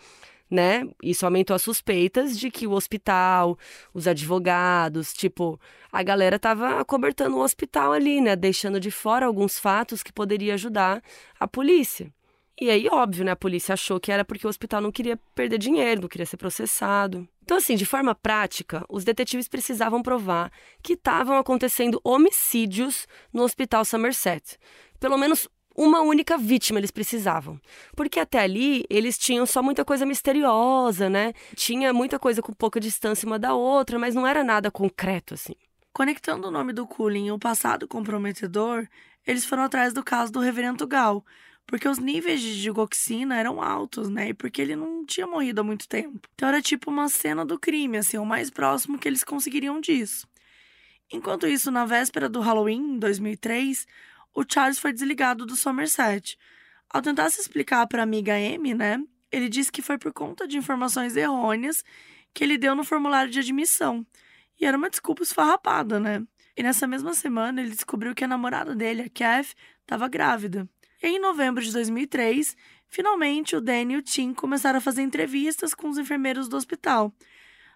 Né? Isso aumentou as suspeitas de que o hospital, os advogados, tipo, a galera tava acobertando o hospital ali, né? Deixando de fora alguns fatos que poderia ajudar a polícia. E aí, óbvio, né? A polícia achou que era porque o hospital não queria perder dinheiro, não queria ser processado. Então, assim, de forma prática, os detetives precisavam provar que estavam acontecendo homicídios no Hospital Somerset. Pelo menos uma única vítima eles precisavam. Porque até ali eles tinham só muita coisa misteriosa, né? Tinha muita coisa com pouca distância uma da outra, mas não era nada concreto assim. Conectando o nome do Cullen e o passado comprometedor, eles foram atrás do caso do reverendo Gal, porque os níveis de digoxina eram altos, né? E porque ele não tinha morrido há muito tempo. Então era tipo uma cena do crime, assim, o mais próximo que eles conseguiriam disso. Enquanto isso, na véspera do Halloween, em 2003, o Charles foi desligado do Somerset. Ao tentar se explicar para a amiga Amy, né, ele disse que foi por conta de informações errôneas que ele deu no formulário de admissão. E era uma desculpa esfarrapada, né? E nessa mesma semana ele descobriu que a namorada dele, a Kath, estava grávida. Em novembro de 2003, finalmente o Danny e o Tim começaram a fazer entrevistas com os enfermeiros do hospital.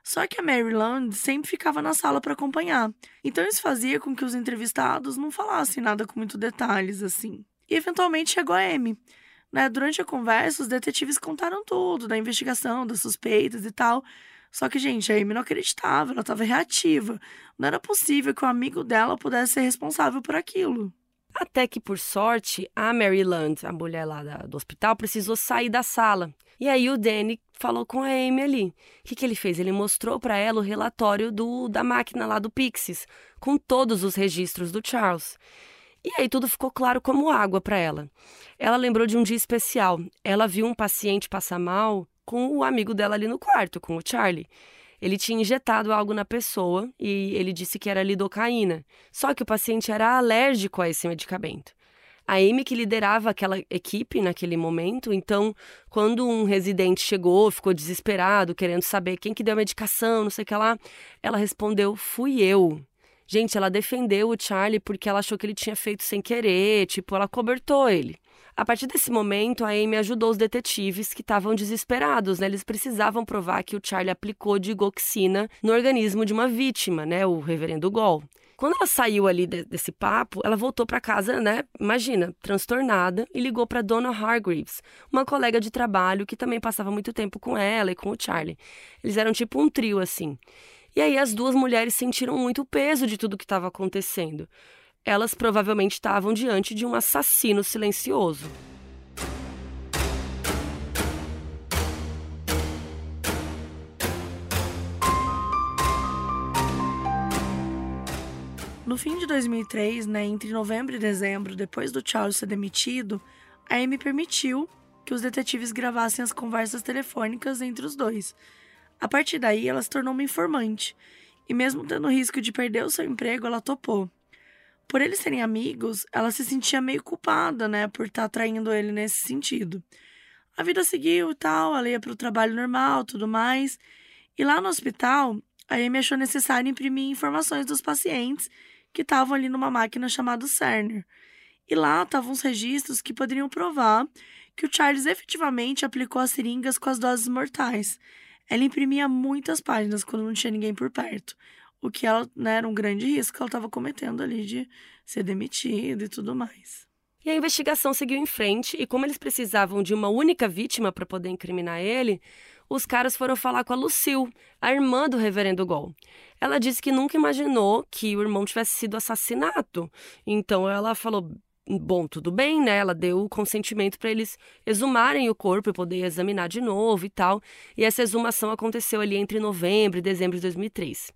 Só que a Maryland sempre ficava na sala para acompanhar. Então isso fazia com que os entrevistados não falassem nada com muitos detalhes assim. E eventualmente chegou a Amy. Né? Durante a conversa, os detetives contaram tudo da investigação, das suspeitas e tal. Só que, gente, a Amy não acreditava, ela estava reativa. Não era possível que o amigo dela pudesse ser responsável por aquilo. Até que, por sorte, a Maryland, a mulher lá do hospital, precisou sair da sala. E aí o Danny falou com a Amy ali. O que, que ele fez? Ele mostrou para ela o relatório do, da máquina lá do Pixies, com todos os registros do Charles. E aí tudo ficou claro como água para ela. Ela lembrou de um dia especial. Ela viu um paciente passar mal com o amigo dela ali no quarto, com o Charlie. Ele tinha injetado algo na pessoa e ele disse que era lidocaína. Só que o paciente era alérgico a esse medicamento. A Amy que liderava aquela equipe naquele momento, então, quando um residente chegou, ficou desesperado, querendo saber quem que deu a medicação, não sei o que lá, ela respondeu: "Fui eu". Gente, ela defendeu o Charlie porque ela achou que ele tinha feito sem querer, tipo, ela cobertou ele. A partir desse momento, a Amy ajudou os detetives que estavam desesperados, né? Eles precisavam provar que o Charlie aplicou digoxina no organismo de uma vítima, né? O reverendo Gol. Quando ela saiu ali de, desse papo, ela voltou para casa, né? Imagina, transtornada, e ligou para Donna Hargreaves, uma colega de trabalho que também passava muito tempo com ela e com o Charlie. Eles eram tipo um trio assim. E aí as duas mulheres sentiram muito o peso de tudo que estava acontecendo elas provavelmente estavam diante de um assassino silencioso. No fim de 2003, né, entre novembro e dezembro, depois do Charles ser demitido, a Amy permitiu que os detetives gravassem as conversas telefônicas entre os dois. A partir daí, ela se tornou uma informante, e mesmo tendo o risco de perder o seu emprego, ela topou por eles serem amigos, ela se sentia meio culpada, né, por estar tá traindo ele nesse sentido. A vida seguiu e tal, ela ia para o trabalho normal, tudo mais. E lá no hospital, a Amy achou necessário imprimir informações dos pacientes que estavam ali numa máquina chamada Cerner. E lá estavam os registros que poderiam provar que o Charles efetivamente aplicou as seringas com as doses mortais. Ela imprimia muitas páginas quando não tinha ninguém por perto o que ela né, era um grande risco que ela estava cometendo ali de ser demitida e tudo mais. E a investigação seguiu em frente, e como eles precisavam de uma única vítima para poder incriminar ele, os caras foram falar com a Lucille, a irmã do reverendo Gol. Ela disse que nunca imaginou que o irmão tivesse sido assassinado. Então ela falou: bom, tudo bem, né? Ela deu o consentimento para eles exumarem o corpo e poder examinar de novo e tal. E essa exumação aconteceu ali entre novembro e dezembro de 2003.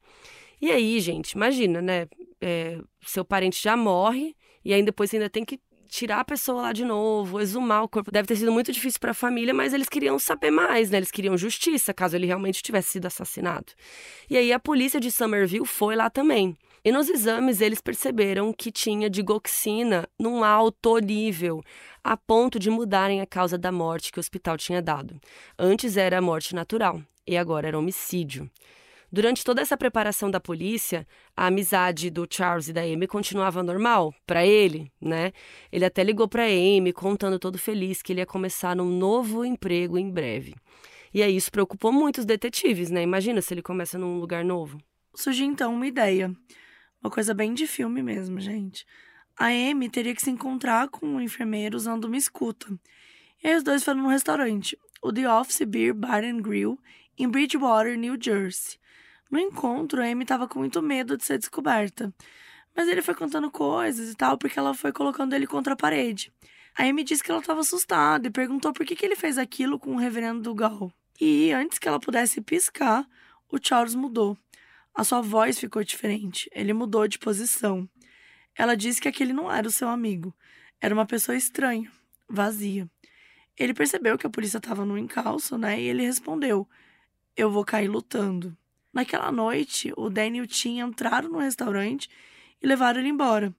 E aí, gente, imagina, né? é, seu parente já morre e aí depois ainda tem que tirar a pessoa lá de novo, exumar o corpo. Deve ter sido muito difícil para a família, mas eles queriam saber mais, né? Eles queriam justiça, caso ele realmente tivesse sido assassinado. E aí a polícia de Somerville foi lá também. E nos exames eles perceberam que tinha digoxina num alto nível, a ponto de mudarem a causa da morte que o hospital tinha dado. Antes era morte natural e agora era homicídio. Durante toda essa preparação da polícia, a amizade do Charles e da Amy continuava normal para ele, né? Ele até ligou para Amy, contando todo feliz que ele ia começar um novo emprego em breve. E aí isso preocupou muito os detetives, né? Imagina se ele começa num lugar novo. Surgiu então uma ideia. Uma coisa bem de filme mesmo, gente. A Amy teria que se encontrar com um enfermeiro usando uma escuta. E aí os dois foram num restaurante, o The Office Beer Bar and Grill, em Bridgewater, New Jersey. No encontro, a Amy estava com muito medo de ser descoberta. Mas ele foi contando coisas e tal, porque ela foi colocando ele contra a parede. A Amy disse que ela estava assustada e perguntou por que, que ele fez aquilo com o reverendo Dugal. E antes que ela pudesse piscar, o Charles mudou. A sua voz ficou diferente. Ele mudou de posição. Ela disse que aquele não era o seu amigo. Era uma pessoa estranha, vazia. Ele percebeu que a polícia estava no encalço, né? E ele respondeu: Eu vou cair lutando. Naquela noite, o Daniel tinha entrado no restaurante e levaram ele embora.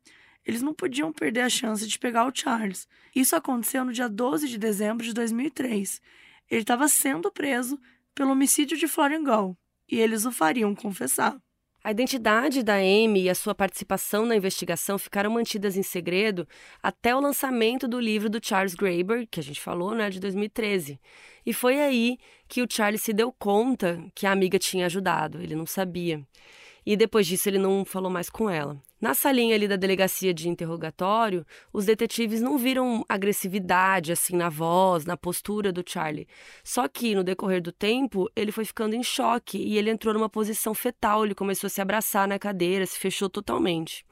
Eles não podiam perder a chance de pegar o Charles. Isso aconteceu no dia 12 de dezembro de 2003. Ele estava sendo preso pelo homicídio de Florian Gall e eles o fariam confessar. A identidade da Amy e a sua participação na investigação ficaram mantidas em segredo até o lançamento do livro do Charles Graeber, que a gente falou, né, de 2013. E foi aí que o Charles se deu conta que a amiga tinha ajudado, ele não sabia. E depois disso ele não falou mais com ela. Na salinha ali da delegacia de interrogatório, os detetives não viram agressividade assim na voz, na postura do Charlie. Só que no decorrer do tempo, ele foi ficando em choque e ele entrou numa posição fetal, ele começou a se abraçar na cadeira, se fechou totalmente.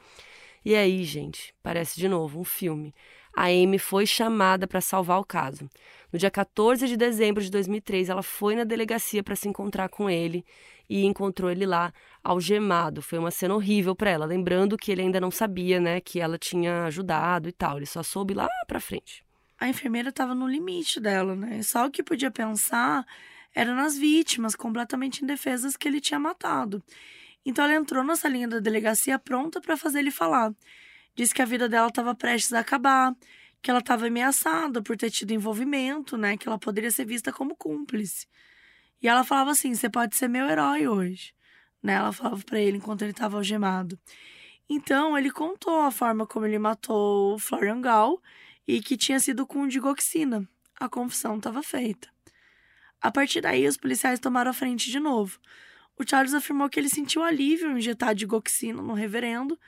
E aí, gente, parece de novo um filme. A Amy foi chamada para salvar o caso. No dia 14 de dezembro de 2003, ela foi na delegacia para se encontrar com ele e encontrou ele lá algemado. Foi uma cena horrível para ela, lembrando que ele ainda não sabia, né, que ela tinha ajudado e tal. Ele só soube lá para frente. A enfermeira estava no limite dela, né? Só o que podia pensar era nas vítimas completamente indefesas que ele tinha matado. Então ela entrou na salinha da delegacia pronta para fazer ele falar. Disse que a vida dela estava prestes a acabar, que ela estava ameaçada por ter tido envolvimento, né? Que ela poderia ser vista como cúmplice. E ela falava assim: você pode ser meu herói hoje. Né? Ela falava para ele enquanto ele estava algemado. Então, ele contou a forma como ele matou o Florian Gall e que tinha sido com digoxina. A confissão estava feita. A partir daí, os policiais tomaram a frente de novo. O Charles afirmou que ele sentiu alívio em injetar digoxina no reverendo,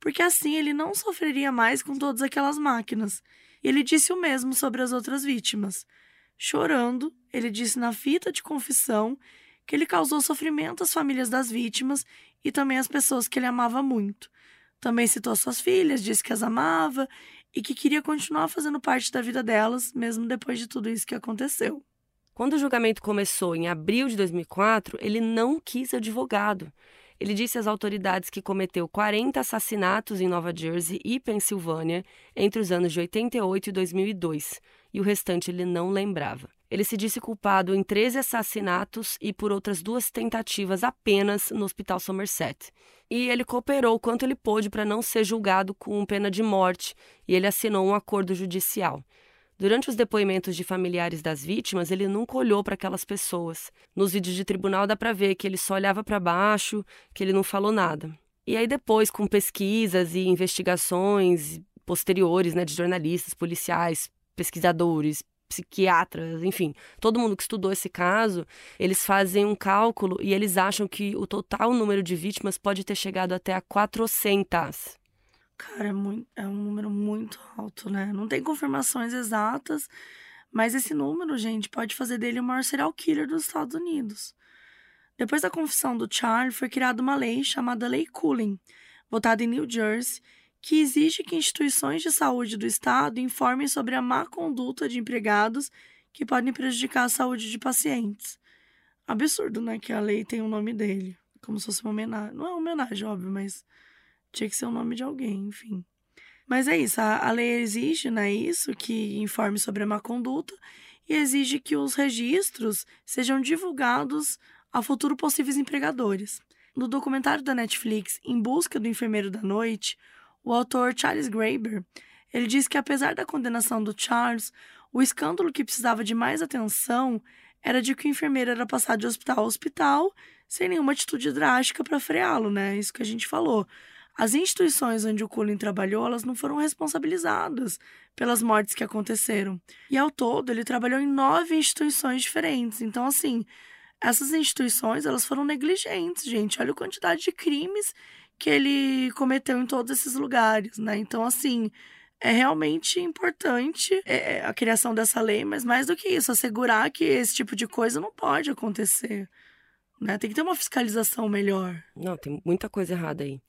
porque assim ele não sofreria mais com todas aquelas máquinas. E ele disse o mesmo sobre as outras vítimas. Chorando, ele disse na fita de confissão que ele causou sofrimento às famílias das vítimas e também às pessoas que ele amava muito. Também citou suas filhas, disse que as amava e que queria continuar fazendo parte da vida delas, mesmo depois de tudo isso que aconteceu. Quando o julgamento começou em abril de 2004, ele não quis advogado. Ele disse às autoridades que cometeu 40 assassinatos em Nova Jersey e Pensilvânia entre os anos de 88 e 2002, e o restante ele não lembrava. Ele se disse culpado em 13 assassinatos e por outras duas tentativas apenas no Hospital Somerset. E ele cooperou quanto ele pôde para não ser julgado com pena de morte, e ele assinou um acordo judicial. Durante os depoimentos de familiares das vítimas, ele nunca olhou para aquelas pessoas. Nos vídeos de tribunal dá para ver que ele só olhava para baixo, que ele não falou nada. E aí depois, com pesquisas e investigações posteriores, né, de jornalistas, policiais, pesquisadores, psiquiatras, enfim, todo mundo que estudou esse caso, eles fazem um cálculo e eles acham que o total número de vítimas pode ter chegado até a 400. Cara, é, muito, é um número muito alto, né? Não tem confirmações exatas, mas esse número, gente, pode fazer dele o maior serial killer dos Estados Unidos. Depois da confissão do Charlie, foi criada uma lei chamada Lei Cullen, votada em New Jersey, que exige que instituições de saúde do estado informem sobre a má conduta de empregados que podem prejudicar a saúde de pacientes. Absurdo, né, que a lei tem o nome dele, como se fosse uma homenagem. Não é uma homenagem, óbvio, mas Tinha que ser o nome de alguém, enfim. Mas é isso, a, a lei exige, né, isso, que informe sobre a má conduta e exige que os registros sejam divulgados a futuro possíveis empregadores. No documentário da Netflix Em Busca do Enfermeiro da Noite, o autor Charles Graeber, ele diz que apesar da condenação do Charles, o escândalo que precisava de mais atenção era de que o enfermeiro era passado de hospital a hospital sem nenhuma atitude drástica para freá-lo, né? Isso que a gente falou. As instituições onde o Cullen trabalhou, elas não foram responsabilizadas pelas mortes que aconteceram. E ao todo, ele trabalhou em nove instituições diferentes. Então, assim, essas instituições, elas foram negligentes, gente. Olha a quantidade de crimes que ele cometeu em todos esses lugares, né? Então, assim, é realmente importante é, é, a criação dessa lei, mas mais do que isso, assegurar que esse tipo de coisa não pode acontecer. Né? Tem que ter uma fiscalização melhor. Não, tem muita coisa errada aí.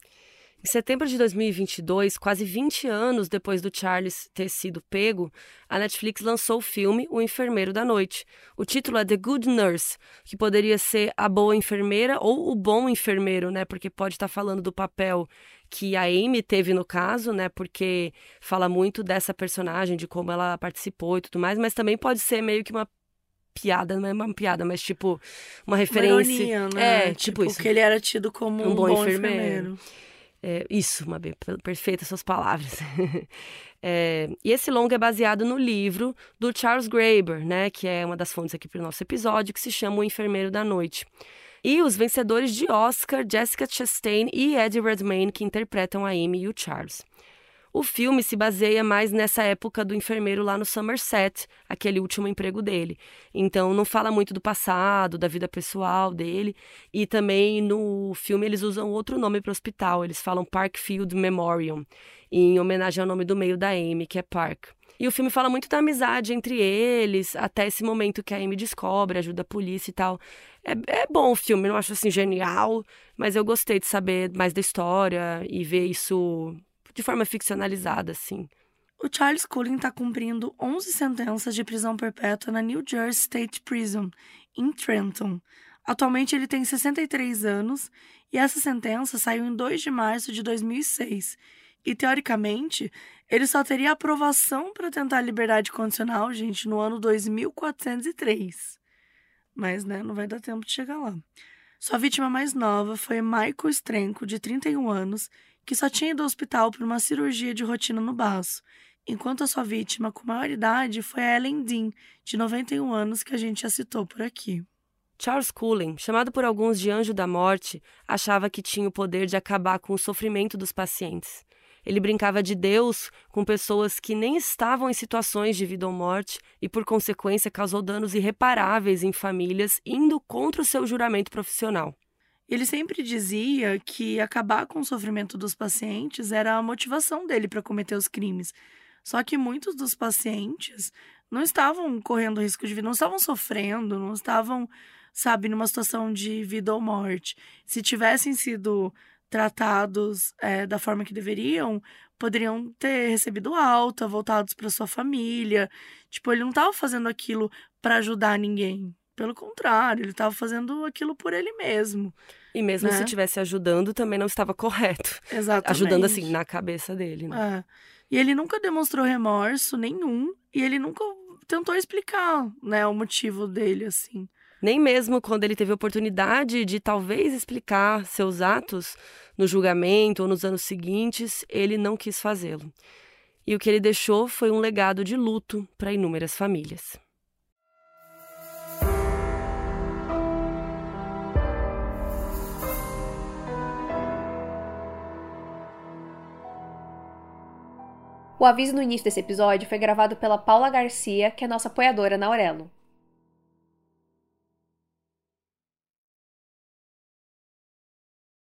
Em setembro de 2022, quase 20 anos depois do Charles ter sido pego, a Netflix lançou o filme O Enfermeiro da Noite. O título é The Good Nurse, que poderia ser A Boa Enfermeira ou O Bom Enfermeiro, né? Porque pode estar falando do papel que a Amy teve no caso, né? Porque fala muito dessa personagem, de como ela participou e tudo mais, mas também pode ser meio que uma piada, não é uma piada, mas tipo uma referência. Uma ironia, né? É, tipo, tipo isso. Que ele era tido como um, um bom, bom enfermeiro. enfermeiro. É, isso, Mabê, perfeitas suas palavras. é, e esse longa é baseado no livro do Charles Graeber, né, que é uma das fontes aqui para o nosso episódio, que se chama O Enfermeiro da Noite. E os vencedores de Oscar, Jessica Chastain e Eddie Redmayne, que interpretam a Amy e o Charles. O filme se baseia mais nessa época do enfermeiro lá no Somerset, aquele último emprego dele. Então não fala muito do passado, da vida pessoal dele. E também no filme eles usam outro nome para o hospital, eles falam Parkfield Memorial, em homenagem ao nome do meio da Amy, que é Park. E o filme fala muito da amizade entre eles, até esse momento que a Amy descobre, ajuda a polícia e tal. É, é bom o filme, não acho assim genial, mas eu gostei de saber mais da história e ver isso de forma ficcionalizada, assim. O Charles Cullen está cumprindo 11 sentenças de prisão perpétua na New Jersey State Prison, em Trenton. Atualmente ele tem 63 anos e essa sentença saiu em 2 de março de 2006. E teoricamente, ele só teria aprovação para tentar liberdade condicional, gente, no ano 2403. Mas, né, não vai dar tempo de chegar lá. Sua vítima mais nova foi Michael Strenko, de 31 anos, que só tinha ido ao hospital por uma cirurgia de rotina no baço, enquanto a sua vítima com maior idade foi a Ellen Dean, de 91 anos, que a gente já citou por aqui. Charles Cullen, chamado por alguns de anjo da morte, achava que tinha o poder de acabar com o sofrimento dos pacientes. Ele brincava de Deus com pessoas que nem estavam em situações de vida ou morte e, por consequência, causou danos irreparáveis em famílias, indo contra o seu juramento profissional. Ele sempre dizia que acabar com o sofrimento dos pacientes era a motivação dele para cometer os crimes. Só que muitos dos pacientes não estavam correndo risco de vida, não estavam sofrendo, não estavam, sabe, numa situação de vida ou morte. Se tivessem sido tratados é, da forma que deveriam, poderiam ter recebido alta, voltados para sua família. Tipo, ele não estava fazendo aquilo para ajudar ninguém. Pelo contrário, ele estava fazendo aquilo por ele mesmo. E mesmo né? se estivesse ajudando, também não estava correto. Exatamente. Ajudando assim, na cabeça dele. Né? É. E ele nunca demonstrou remorso nenhum. E ele nunca tentou explicar, né, o motivo dele, assim. Nem mesmo quando ele teve oportunidade de talvez explicar seus atos no julgamento ou nos anos seguintes, ele não quis fazê-lo. E o que ele deixou foi um legado de luto para inúmeras famílias. O aviso no início desse episódio foi gravado pela Paula Garcia, que é nossa apoiadora na Aurelo.